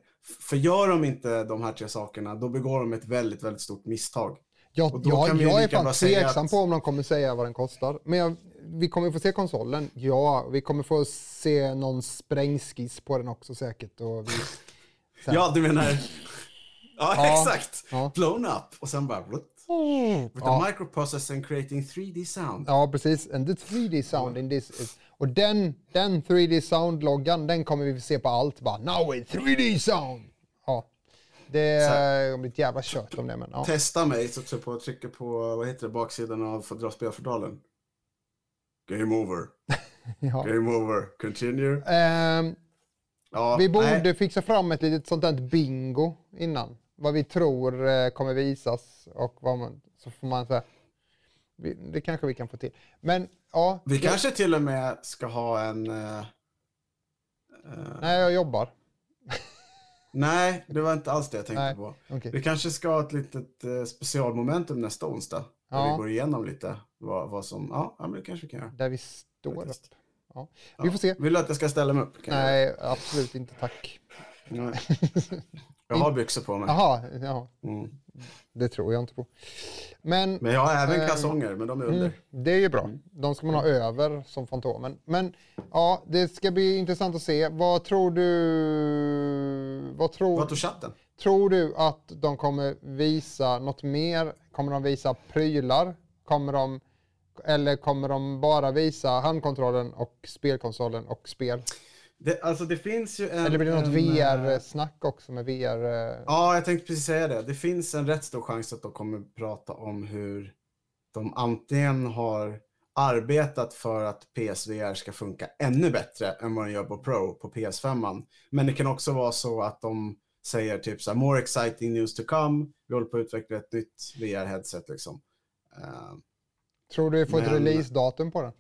För gör de inte de här tre sakerna, då begår de ett väldigt, väldigt stort misstag. Då jag, jag är fan tveksam att- på om de kommer säga vad den kostar. Men jag, vi kommer få se konsolen, ja. Vi kommer få se någon sprängskiss på den också säkert. Och vi, Ja, du menar... Ja, Ja. exakt! Ja. Blown up och sen bara... With Ja. a microprocessor creating 3D sound. Ja, precis. And the 3D sound in this is... Och den, den 3D sound-loggan, den kommer vi se på allt. Bara, now with 3D sound! Ja. Det kommer bli ett jävla kött om det, men ja. Testa mig så tror jag på att trycka på, vad heter det, baksidan av för att dra spelfodalen. Game over. ja. Game over. Continue. Ehm, Ja, vi borde nej. fixa fram ett litet sånt där bingo innan. Vad vi tror eh, kommer visas och vad man... Så får man säga... Det kanske vi kan få till. Men ja. Vi jag, kanske till och med ska ha en... eh, Nej, jag jobbar. nej, det var inte alls det jag tänkte Nej. på. Okej. Vi kanske ska ha ett litet eh, specialmomentum nästa onsdag. Där Ja. vi går igenom lite vad, vad som... Ja, men det kanske vi kan göra. Där vi står upp. Ja. Vi får se. Vill du att jag ska ställa mig upp? Kan jag? Nej, absolut inte tack. Nej. Jag har byxor på mig. Jaha, ja, Mm. det tror jag inte på. Men Men jag har även Ehm, kalsonger, men de är under. mm, det är ju bra. De ska man ha över som Fantomen. Men ja, det ska bli intressant att se. Vad tror du? Vad tror, Vad tog chatten? tror du att de kommer visa något mer Kommer de visa prylar? Kommer de, eller kommer de bara visa handkontrollen och spelkonsolen och spel? Det, alltså det finns ju en... Eller blir det något VR-snack också med VR? eh, Ja, jag tänkte precis säga det. Det finns en rätt stor chans att de kommer prata om hur de antingen har arbetat för att PSVR ska funka ännu bättre än vad den gör på Pro på PS5. Men det kan också vara så att de säger typ så här, more exciting news to come. Vi håller på att utveckla ett nytt VR-headset liksom. Eh, Tror du vi får ett Men- releasedatum på den?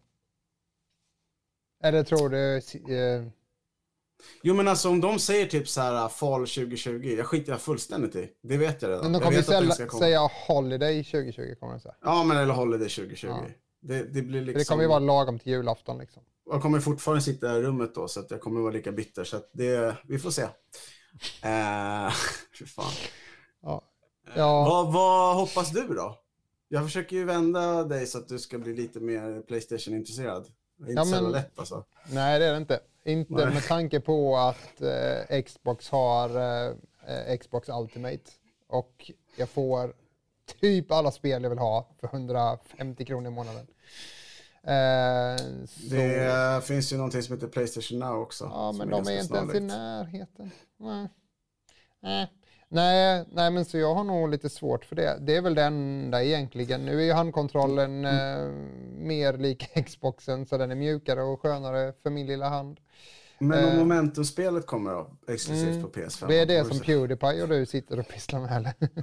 Eller tror du... eh, Jo men alltså om de säger typ så här fall 2020, jag skiter jag fullständigt i. Det vet jag redan. men de jag kommer vet den säga, Holiday 2020 kommer de säga. Ja men eller Holiday 2020. Ja. Det, det blir liksom... det kommer ju vara lagom till julafton liksom. Jag kommer fortfarande sitta i rummet då så att jag kommer vara lika bitter så att det, vi får se. Eh, fy fan. Ja. Ja. Vad, vad hoppas du då? Jag försöker ju vända dig så att du ska bli lite mer Playstation-intresserad. Det är inte Ja, så men- lätt alltså. Nej, det är det inte. Inte Nej. med tanke på att eh, Xbox har eh, Xbox Ultimate. Och jag får typ alla spel jag vill ha för 150 kronor i månaden. Eh, Det finns ju någonting som heter Playstation Now också. ja, men de är inte ens i närheten. Nej. Nej. Nej, nej, men så jag har nog lite svårt för det. Det är väl det enda egentligen. Nu är ju handkontrollen Mm. eh, mer lik Xboxen så den är mjukare och skönare för min lilla hand. Men om Eh. Momentum-spelet kommer då, exklusivt Mm. på PS5? Det är det som Pewdiepie och du sitter och pysslar med eller?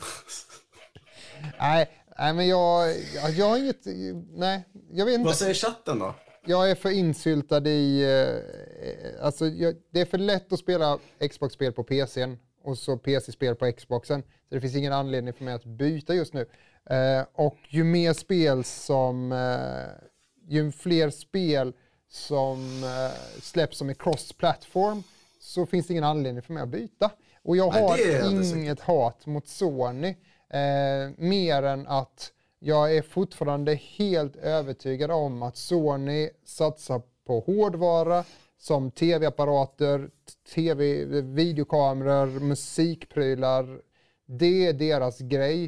nej, nej, men jag, jag, jag har inget, nej, jag vet inte. Vad säger chatten då? Jag är för insyltad i, eh, alltså jag, det är för lätt att spela Xbox-spel på PCn och så PC-spel på Xboxen. Så det finns ingen anledning för mig att byta just nu. Eh, och ju mer spel som, eh, ju fler spel som eh, släpps som är cross-platform så finns det ingen anledning för mig att byta. Och jag Nej, har helt inget hat mot Sony, eh, mer än att jag är fortfarande helt övertygad om att Sony satsar på hårdvara som tv-apparater, tv, videokameror, musikprylar. Det är deras grej.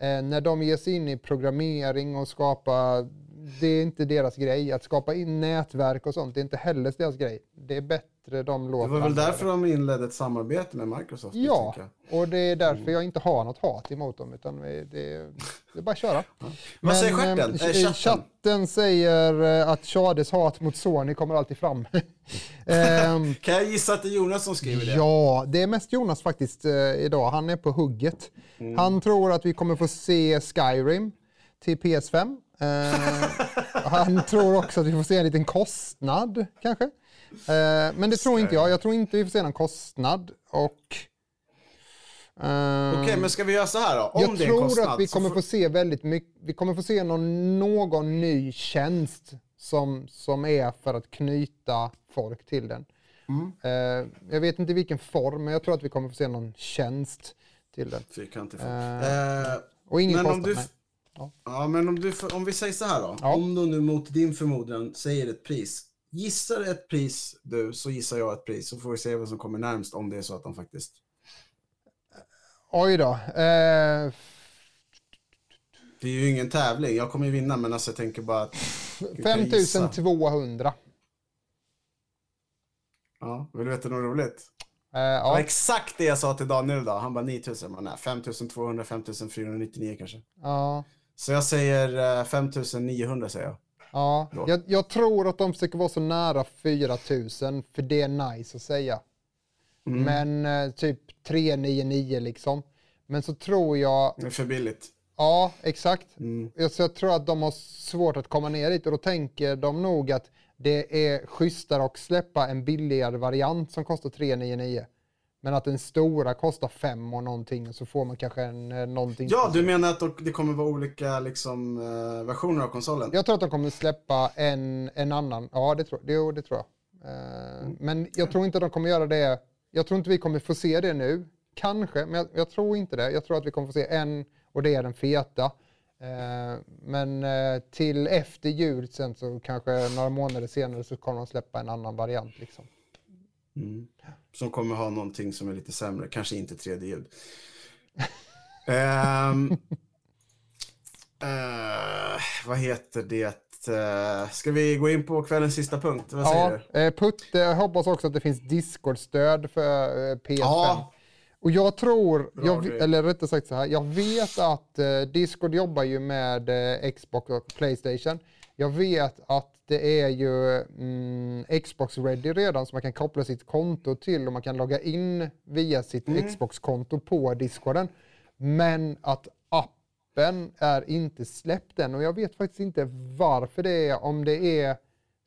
Eh, när de ger sig in i programmering och skapa, det är inte deras grej. Att skapa in nätverk och sånt, det är inte heller deras grej. Det är bättre de Det låter var väl därför de inledde ett samarbete med Microsoft? Ja, och det är därför jag inte har något hat emot dem. Utan det, det är bara att köra. Vad säger Men, stjärten? eh, Eh, chatten? chatten säger eh, att Chades hat mot Sony kommer alltid fram. Ehm, Kan jag gissa att det är Jonas som skriver det? Ja, det är mest Jonas faktiskt idag. Han är på hugget. Mm. Han tror att vi kommer få se Skyrim till PS5. Eh, han tror också att vi får se en liten kostnad kanske. Eh, men det tror inte jag. Jag tror inte vi får se någon kostnad. Och, eh, Okej, men ska vi göra så här då? Om jag det är en tror kostnad, att vi så kommer får- få se väldigt mycket, vi kommer få se någon, någon ny tjänst som, som är för att knyta folk till den. Mm. Eh, jag vet inte vilken form, men jag tror att vi kommer få se någon tjänst till den. Fyrkantig Eh, eh, Och ingen men om kostnad. du... nej. Ja. Ja, men om, du, om vi säger så här då. Om du nu mot din förmodan säger ett pris. Gissar ett pris du, så gissar jag ett pris. Så får vi se vad som kommer närmst om det är så att de faktiskt... Oj då. Eh, Det är ju ingen tävling. Jag kommer ju vinna, men alltså jag tänker bara att... du kan gissa. 5200. Ja, vill du veta något roligt? Eh, Det var ja, exakt det jag sa till Daniel idag. Han bara 9000. Men nej, 5200, 5499 kanske. ja, Så jag säger eh, 5900 säger jag. Ja. Jag, jag tror att de försöker vara så nära 4000, för det är nice att säga. Mm. Men eh, typ 399 liksom. Men så tror jag, Det är för billigt. ja exakt. Mm. Jag- Så jag tror att de har svårt att komma ner dit och då tänker de nog att det är schysstare att släppa en billigare variant som kostar 399. Men att den stora kostar 5 och någonting och så får man kanske en, eh, någonting. Ja, du menar att det kommer vara olika liksom, eh, versioner av konsolen? Jag tror att de kommer släppa en, en annan, ja det tror, det, jo, det tror jag. Eh, Men jag tror inte att de kommer göra det, jag tror inte vi kommer få se det nu. Kanske, men jag, jag tror inte det. Jag tror att vi kommer få se en och det är den feta. Men till efter jul sen så kanske några månader senare så kommer de släppa en annan variant liksom. Mm. Som kommer ha någonting som är lite sämre, kanske inte 3D-ljud. Ehm, Eh, vad heter det? Eh, ska vi gå in på kvällens sista punkt? Vad säger Ja, du? eh, Putte, jag hoppas också att det finns Discord-stöd för eh, PS5. Ja. Och jag tror, jag, eller rättare sagt så här, jag vet att Discord jobbar ju med Xbox och Playstation. Jag vet att det är ju mm, Xbox ready redan så man kan koppla sitt konto till och man kan logga in via sitt Mm. Xbox-konto på Discorden. Men att appen är inte släppt än och jag vet faktiskt inte varför det är, om det är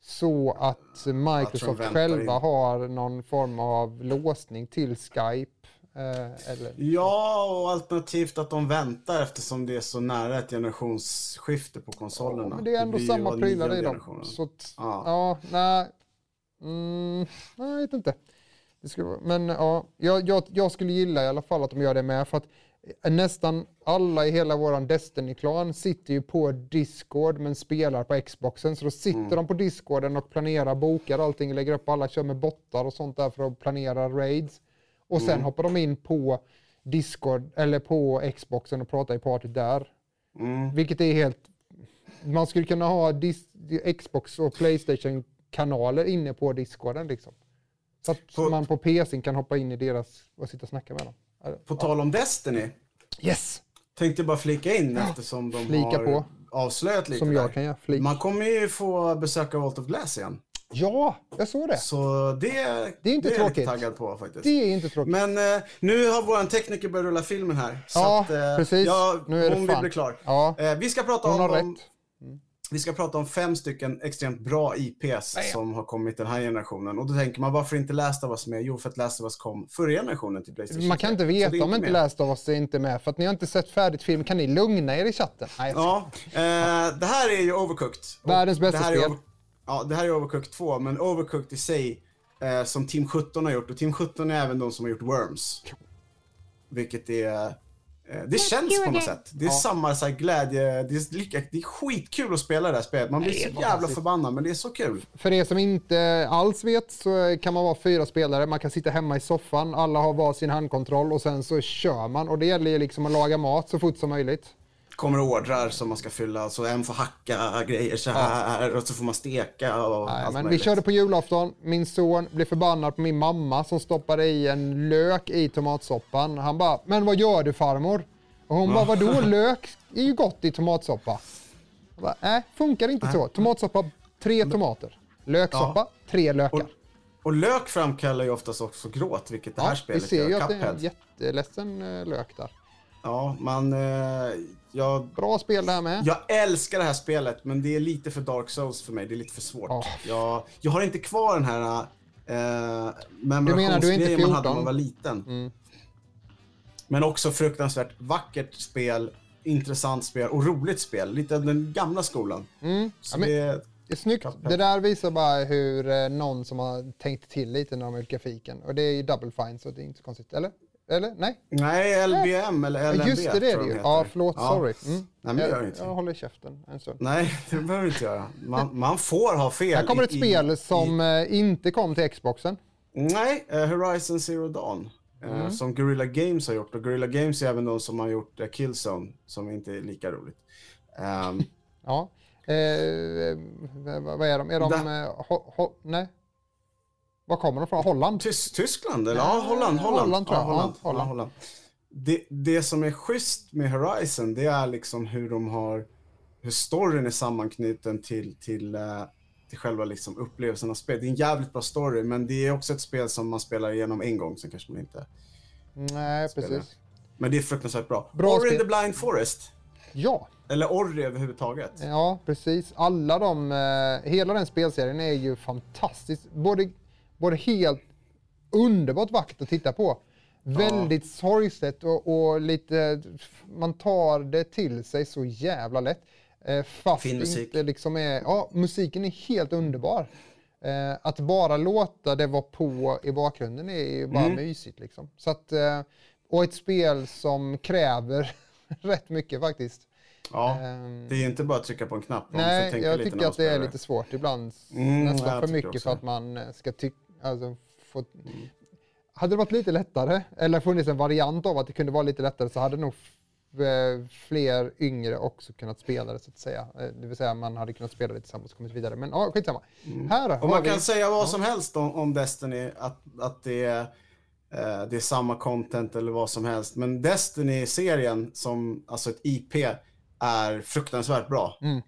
så att Microsoft själva in. har någon form av låsning till Skype. Eh, eller, Ja, och alternativt att de väntar eftersom det är så nära ett generationsskifte på konsolerna. men det är ändå ju samma prylar i dem. Så att, Ja. ja, nej. Mm, nej, jag vet inte. Det skulle, men ja, jag, jag, jag skulle gilla i alla fall att de gör det med för att eh, nästan alla i hela våran Destiny-klan sitter ju på Discord men spelar på Xboxen. Så då sitter Mm. de på Discorden och planerar, bokar allting, lägger upp alla, kör med bottar och sånt där för att planera raids. Och sen Mm. hoppar de in på Discord eller på Xboxen och pratar i partyt där. Mm. Vilket är helt... Man skulle kunna ha dis, Xbox och Playstation-kanaler inne på Discorden liksom. Så att På- man på PCn kan hoppa in i deras och sitta och snacka med dem. På tal om Destiny, Yes! tänkte bara flika in eftersom de Flika har på. avslöjat lite Som där. jag kan göra. Flik. Man kommer ju få besöka Vault of Glass igen. Ja, jag såg det. Så det, Det är inte jag tråkigt. lite taggad på faktiskt. Det är inte tråkigt. Men eh, nu har vår tekniker börjat rulla filmen här. Så Ja, att, eh, precis. Ja, Nu är det hon vill fan. bli klar. Ja, Eh, vi, ska prata hon om, har om, rätt. vi ska prata om fem stycken extremt bra IPs som har kommit den här generationen. Och då tänker man, varför inte Last of Us med? Jo, för att Last of Us kom förra generationen till Playstation Man kan 3. inte det veta är om inte läst av oss är inte med. För att ni har inte sett färdigt film. Kan ni lugna er i chatten? Nej, jag Ja, eh, det här är ju Overcooked. Världens bästa det här är spel. Ja, det här är Overcooked 2, men Overcooked i sig, eh, som Team 17 har gjort, och Team 17 är även de som har gjort Worms. Vilket är... Eh, det känns på något sätt. Det är Ja. samma så här, glädje, det är, lika, det är skitkul att spela det här spelet. Man blir så jävla förbannad, men det är så kul. För er som inte alls vet så kan man vara fyra spelare. Man kan sitta hemma i soffan, alla har var sin handkontroll och sen så kör man. Och det gäller ju liksom att laga mat så fort som möjligt. Kommer ordrar som man ska fylla, så en får hacka grejer så här och så får man steka och Nej, allt men vi möjligt. körde på julafton. Min son blev förbannad på min mamma som stoppade i en lök i tomatsoppan. Han bara, men vad gör du farmor? Och hon bara, vadå lök är ju gott i tomatsoppa. Bara, nej, funkar inte så. Tomatsoppa, tre tomater. Löksoppa, tre lökar. Och, och lök framkallar ju oftast också gråt, vilket det här Ja, vi spelet ser ju gör. att det är en jätteledsen eh, lök där. Ja, man... Eh, jag, Bra spel det här med. jag älskar det här spelet, men det är lite för Dark Souls för mig. Det är lite för svårt. Ja. Jag, jag har inte kvar den här eh, memorationsgrejen man hade 14? när man var liten. Mm. Men också fruktansvärt vackert spel, intressant spel och roligt spel. Lite av den gamla skolan. Mm. Så Ja, det, det snyggt. Det där visar bara hur eh, någon som har tänkt till lite när de har gjort grafiken. Och det är ju Double Fine så det är inte så konstigt. Eller? Eller? Nej? nej, LBM eller LMB just det, det är tror det jag ju. Ja, förlåt. Ja. Sorry. Mm. men det jag, jag håller käften en stund. Nej, det behöver du inte göra. Man, man får ha fel. Här kommer ett i- spel i- som eh, inte kom till Xboxen. Nej, eh, Horizon Zero Dawn. eh, Mm. Som Guerrilla Games har gjort. Och Guerrilla Games är även de som har gjort Killzone, som inte är lika roligt. Ehm, Ja. Vad är de? Är de... Ho, ho, nej. Var kommer de från? Holland? Tys- Tyskland, eller? Ja, Holland. Holland, Holland, tror jag. Ja, Holland. Ja, Holland. Holland. Det, det som är schysst med Horizon, det är liksom hur de har... Hur storyn är sammanknuten till, till, eh, till själva liksom upplevelsen av spelet. Det är en jävligt bra story, men det är också ett spel som man spelar igenom en gång, sen kanske man inte... Nej, Spelar. precis. Men det är fruktansvärt bra. Bra Ori in the Blind Forest. Ja. Eller Ori överhuvudtaget. Ja, precis. Alla de, eh, hela den spelserien är ju fantastisk. Både, både helt underbart vackert att titta på. Väldigt sorgset och, och lite, man tar det till sig så jävla lätt. Eh, fast Fin musik. inte liksom är, ja musiken är helt underbar. Eh, att bara låta det vara på i bakgrunden är ju bara Mm. mysigt liksom. Så att, eh, och ett spel som kräver rätt mycket faktiskt. Ja, Ehm, det är inte bara att trycka på en knapp. Nej, jag tycker att det är lite svårt ibland. Mm, nästan för mycket för att man eh, ska tycka... Alltså, få... Hade det varit lite lättare, eller funnits en variant av att det kunde vara lite lättare så hade nog eh, fler yngre också kunnat spela det så att säga. Eh, Det vill säga man hade kunnat spela det tillsammans och kommit vidare. Men ja, skitsamma. Här Och man vi... kan säga vad som helst om, om Destiny, att, att det, är, eh, det är samma content eller vad som helst. Men Destiny-serien som alltså ett IP är fruktansvärt bra. Mm.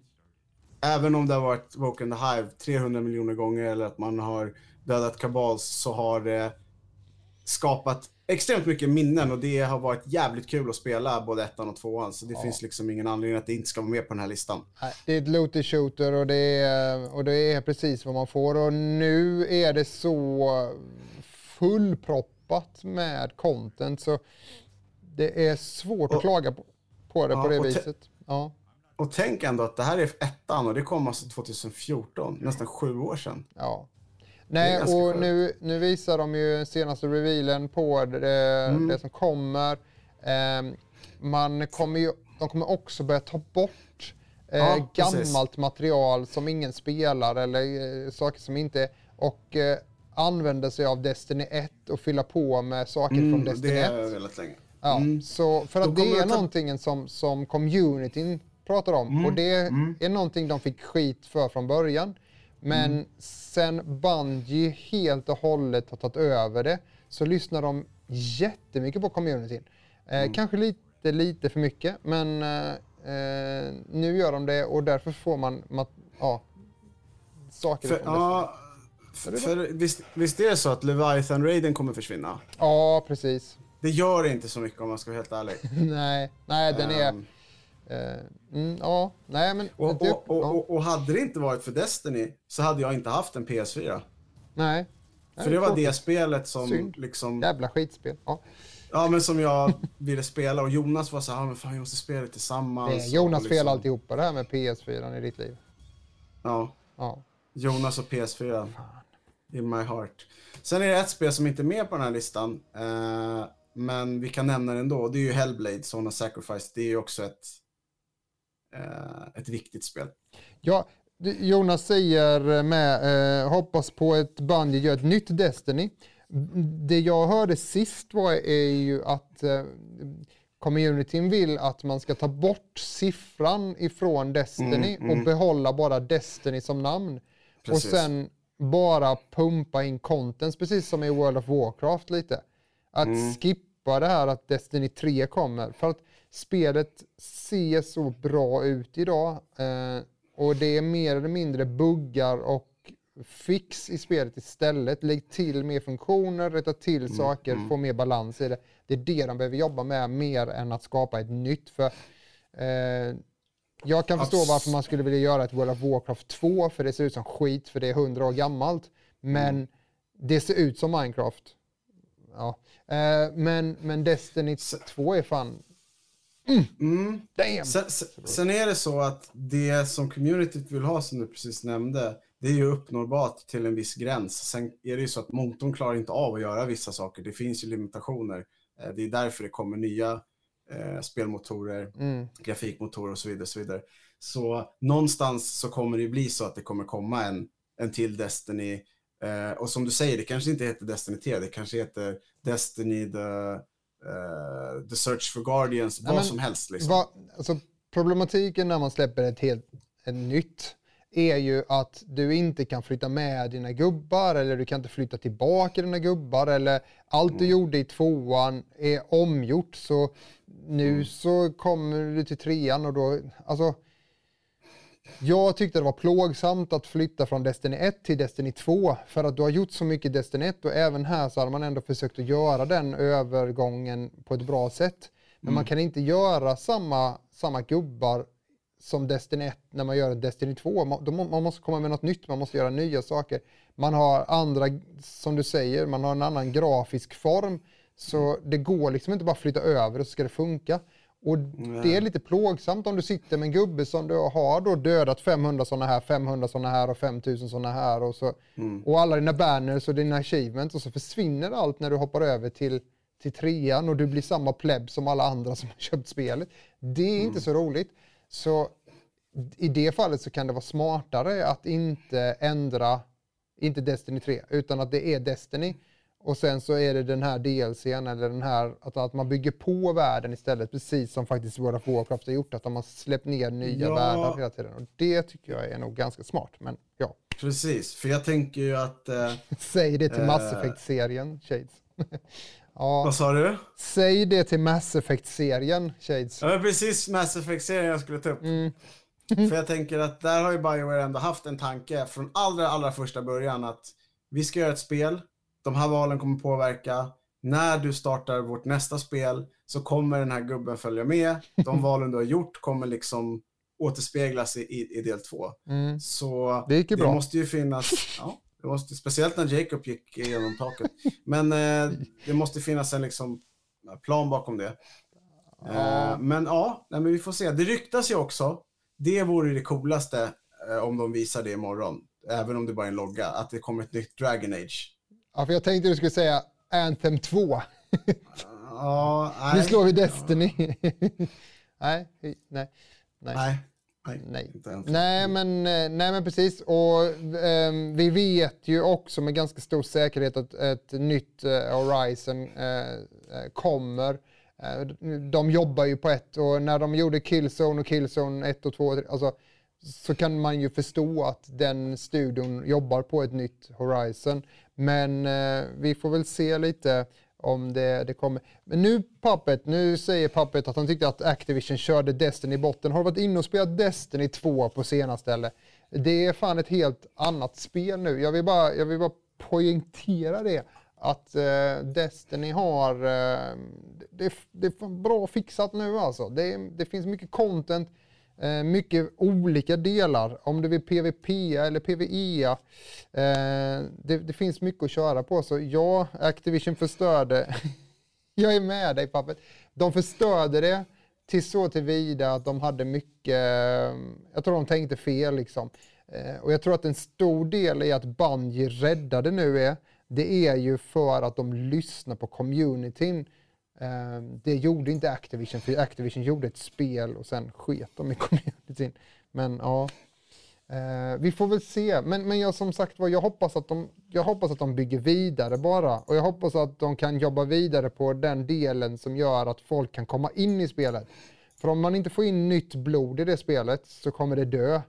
Även om det har varit Woken the Hive 300 miljoner gånger eller att man har dödat kabals så har det skapat extremt mycket minnen och det har varit jävligt kul att spela både ettan och tvåan. Så det finns liksom ingen anledning att det inte ska vara med på den här listan. Det är ett looter shooter och det är, och det är precis vad man får. Och nu är det så fullproppat med content så det är svårt att Och- klaga på, på det Ja, på det viset. Ja. Och tänk ändå att det här är ettan och det kom alltså 2014, nästan sju år sedan. Ja. Nej, och nu, nu visar de ju senaste revealen på det, Mm. det som kommer. Ehm, man kommer ju, de kommer också börja ta bort eh, Ja, precis. gammalt material som ingen spelar eller eh, saker som inte... Och eh, använda sig av Destiny 1 och fylla på med saker från Mm, Destiny det 1. har jag velat länge. Ja, Mm. så för att det är ta- någonting som, som communityn pratar om Mm, och det är någonting de fick skit för från början. Men Mm. sen Bungie helt och hållet har tagit över det så lyssnar de jättemycket på communityn. Eh, Mm. Kanske lite, lite för mycket men eh, eh, nu gör de det och därför får man ja, saker För, ja, för, för visst, visst är det så att Leviathan-raiden kommer försvinna? Ja, precis. Det gör inte så mycket om man ska vara helt ärlig. nej, nej, den är... Ehm, Eh, mm, ja, nej men... och, det- och, och, ja, och, hade det inte varit för Destiny så hade jag inte haft en PS4. nej. För det var det spelet som Synd. liksom, Jävla skitspel. Ja. ja men som jag ville spela och Jonas var så här, "Ja, men fan vi måste spela det tillsammans. Det är Jonas liksom, fel alltihopa det här med PS4 i ditt liv. Ja, Ja. Jonas och PS4. In my heart. Sen är det ett spel som inte är med på den här listan. Eh, men vi kan nämna det ändå. Det är ju Hellblade, Son of Sacrifice. Det är ju också ett, eh, ett viktigt spel. ja, Jonas säger med eh, hoppas på ett Bungie gör ett nytt Destiny. Det jag hörde sist var är ju att eh, communityn vill att man ska ta bort siffran ifrån Destiny Mm, och behålla bara Destiny som namn. Precis. Och sen bara pumpa in contents, precis som i World of Warcraft lite. Att Mm. skippa det här att Destiny 3 kommer. För att spelet ser så bra ut idag. Eh, och det är mer eller mindre buggar och fix i spelet istället. Lägg till mer funktioner, rätta till saker, få mer balans i det. Det är det de behöver jobba med mer än att skapa ett nytt. För eh, jag kan förstå Abs- varför man skulle vilja göra ett World of Warcraft 2 för det ser ut som skit för det är 100 år gammalt. Men det ser ut som Minecraft. Ja. Eh, men, men Destiny 2 är fan... Mm. Damn! Sen, sen, är det så att det som communityt vill ha, som du precis nämnde, det är ju uppnåbart till en viss gräns. Sen är det ju så att motorn klarar inte av att göra vissa saker. Det finns ju limitationer. Eh, Det är därför det kommer nya eh, spelmotorer, Mm. grafikmotorer och så vidare. Så, vidare. så någonstans så kommer det bli så att det kommer komma en, en till Destiny. Eh, och som du säger, det kanske inte heter Destiny 3, det kanske heter Destiny the, eh, the Search for Guardians, vad som helst. Liksom. Va, alltså, problematiken när man släpper ett helt ett nytt är ju att du inte kan flytta med dina gubbar eller du kan inte flytta tillbaka dina gubbar eller allt du gjorde i tvåan är omgjort så nu så kommer du till trean och då, alltså jag tyckte det var plågsamt att flytta från Destiny 1 till Destiny 2 för att du har gjort så mycket Destiny 1 och även här så hade man ändå försökt att göra den övergången på ett bra sätt. Men man kan inte göra samma, samma gubbar som Destiny 1 när man gör Destiny 2. Man, måste komma med något nytt, man måste göra nya saker. Man har andra, som du säger, man har en annan grafisk form. Så det går liksom inte bara att flytta över och så ska det funka. Och det är lite plågsamt om du sitter med en gubbe som du har då dödat 500 sådana här, 500 sådana här och 5000 sådana här och, så, och alla dina banners och dina achievements och så försvinner allt när du hoppar över till, till trean och du blir samma pleb som alla andra som har köpt spelet. Det är inte så roligt. Så i det fallet så kan det vara smartare att inte ändra, inte Destiny 3, utan att det är Destiny. Och sen så är det den här DLCn eller den här, att, att man bygger på världen istället, precis som faktiskt World of Warcraft har gjort, att de har släppt ner nya Ja. världar hela tiden. Och det tycker jag är nog ganska smart, men ja. Precis, för jag tänker ju att... Eh, Säg det till Mass Eh. Effect-serien, Shades. ja, vad sa du? säg det till Mass Effect-serien, Shades. Ja, precis Mass Effect-serien jag skulle ta upp. Mm. För jag tänker att där har ju Bioware ändå haft en tanke från allra, allra första början att vi ska göra ett spel, de här valen kommer påverka, när du startar vårt nästa spel så kommer den här gubben följa med, de valen du har gjort kommer liksom återspeglas i, i, i del två. Mm. Så Det gick ju bra. måste ju finnas, ja, det måste, speciellt när Jacob gick igenom taket. Men eh, det måste finnas en liksom, plan bakom det. Eh, men ja, nej, men vi får se. Det ryktas ju också, det vore det coolaste eh, om de visar det imorgon, även om det bara är en logga, att det kommer ett nytt Dragon Age. Ja, för jag tänkte du skulle säga Anthem 2. Ja, Nu slår vi Destiny. nej, nej, nej. Nej, nej, Nej. men, eh, nej men precis och ehm, vi vet ju också med ganska stor säkerhet att ett nytt eh, Horizon eh, eh, kommer. Eh, de jobbar ju på ett och när de gjorde Killzone och Killzone 1 och 2 alltså, så kan man ju förstå att den studion jobbar på ett nytt Horizon. Men eh, vi får väl se lite om det, det kommer. Men nu Puppet, nu säger Puppet att han tyckte att Activision körde Destiny i botten. Har du varit inne och spelat Destiny 2 på senaste eller? Det är fan ett helt annat spel nu. Jag vill bara, jag vill bara poängtera det. Att eh, Destiny har, eh, det, det är bra fixat nu alltså. Det, det finns mycket content, Eh, mycket olika delar. Om du vill PVP eller PVE. Eh, det, det finns mycket att köra på. Så ja, Activision förstörde. Jag är med dig pappet. De förstörde det till så tillvida att de hade mycket, eh, jag tror de tänkte fel liksom. Eh, Och jag tror att en stor del i att Bungie räddade nu är, det är ju för att de lyssnar på communityn. Eh, Det gjorde inte Activision, för Activision gjorde ett spel och sen sket de i communityn. Men ja, Eh, vi får väl se. Men, men jag som sagt var, jag hoppas, att de, jag hoppas att de bygger vidare bara. Och jag hoppas att de kan jobba vidare på den delen som gör att folk kan komma in i spelet. För om man inte får in nytt blod i det spelet så kommer det dö.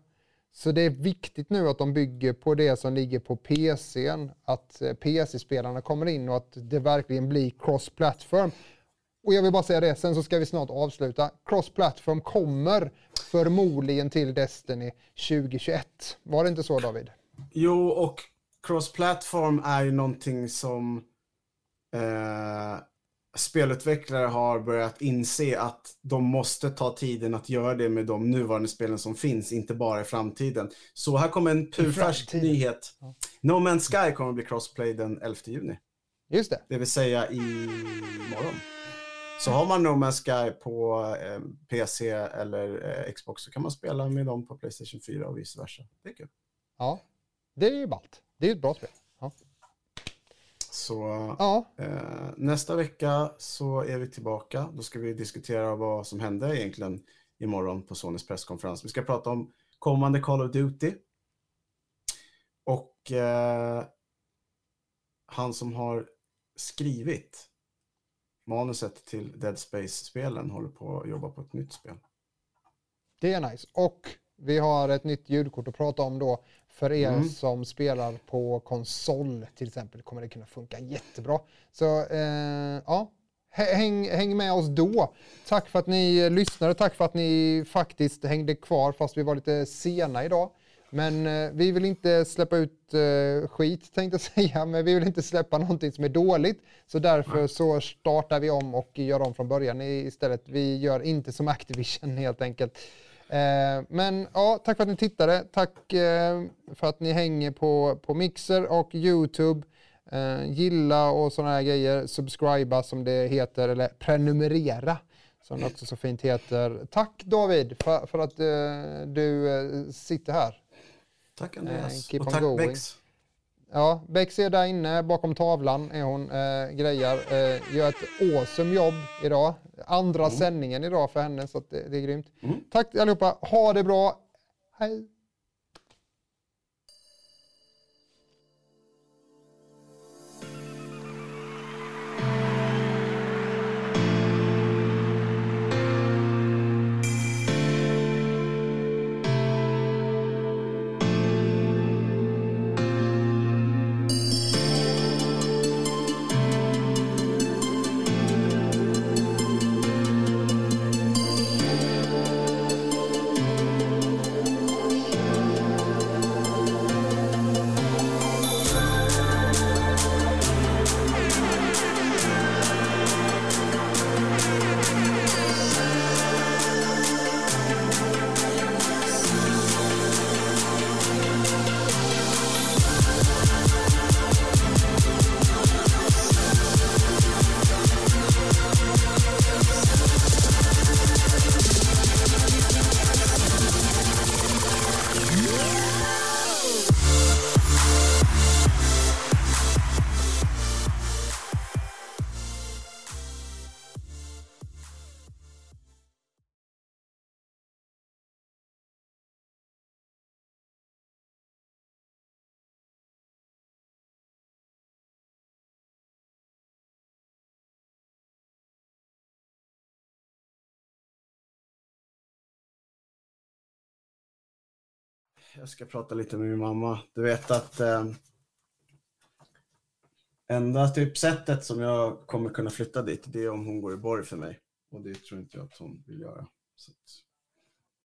Så det är viktigt nu att de bygger på det som ligger på PCn. Att eh, PC-spelarna kommer in och att det verkligen blir cross-platform. Och jag vill bara säga det, sen så ska vi snart avsluta. Cross-platform kommer förmodligen till Destiny 2021. Var det inte så David? Jo, och cross-platform är ju någonting som eh, spelutvecklare har börjat inse att de måste ta tiden att göra det med de nuvarande spelen som finns, inte bara i framtiden. Så här kommer en purfärsk nyhet. Ja. No Man's Sky kommer att bli crossplay den 11 juni, Just det. det vill säga i morgon. Så har man No Man's Sky på eh, PC eller eh, Xbox så kan man spela med dem på Playstation 4 och vice versa. Det är kul. Ja, det är ju ballt. Det är ju ett bra spel. Ja. Så ja, Eh, nästa vecka så är vi tillbaka. Då ska vi diskutera vad som hände egentligen imorgon på Sonys presskonferens. Vi ska prata om kommande Call of Duty. Och eh, han som har skrivit manuset till Dead Space-spelen håller på att jobba på ett nytt spel. det är nice. Och vi har ett nytt ljudkort att prata om då. För er Mm. som spelar på konsol till exempel kommer det kunna funka jättebra. Så eh, ja, Hä- häng, häng med oss då. Tack för att ni lyssnade, tack för att ni faktiskt hängde kvar fast vi var lite sena idag. Men eh, vi vill inte släppa ut eh, skit tänkte jag säga, men vi vill inte släppa någonting som är dåligt. Så därför så startar vi om och gör om från början istället. Vi gör inte som Activision helt enkelt. Eh, men ja, tack för att ni tittade. Tack eh, för att ni hänger på, på Mixer och YouTube. Eh, gilla och sådana här grejer. Subscriba som det heter, eller prenumerera som det också så fint heter. Tack David för, för att eh, du eh, sitter här. Tack Eh, Andreas. och tack. Bex. Ja, Bex är där inne, bakom tavlan är hon, eh, grejar. Eh, gör ett awesome jobb idag. Andra sändningen idag för henne, så det, det är grymt. Mm. Tack allihopa, ha det bra. Hej! Jag ska prata lite med min mamma. Du vet att eh, enda typ sättet som jag kommer kunna flytta dit, det är om hon går i borg för mig. Och det tror inte jag att hon vill göra. Så att,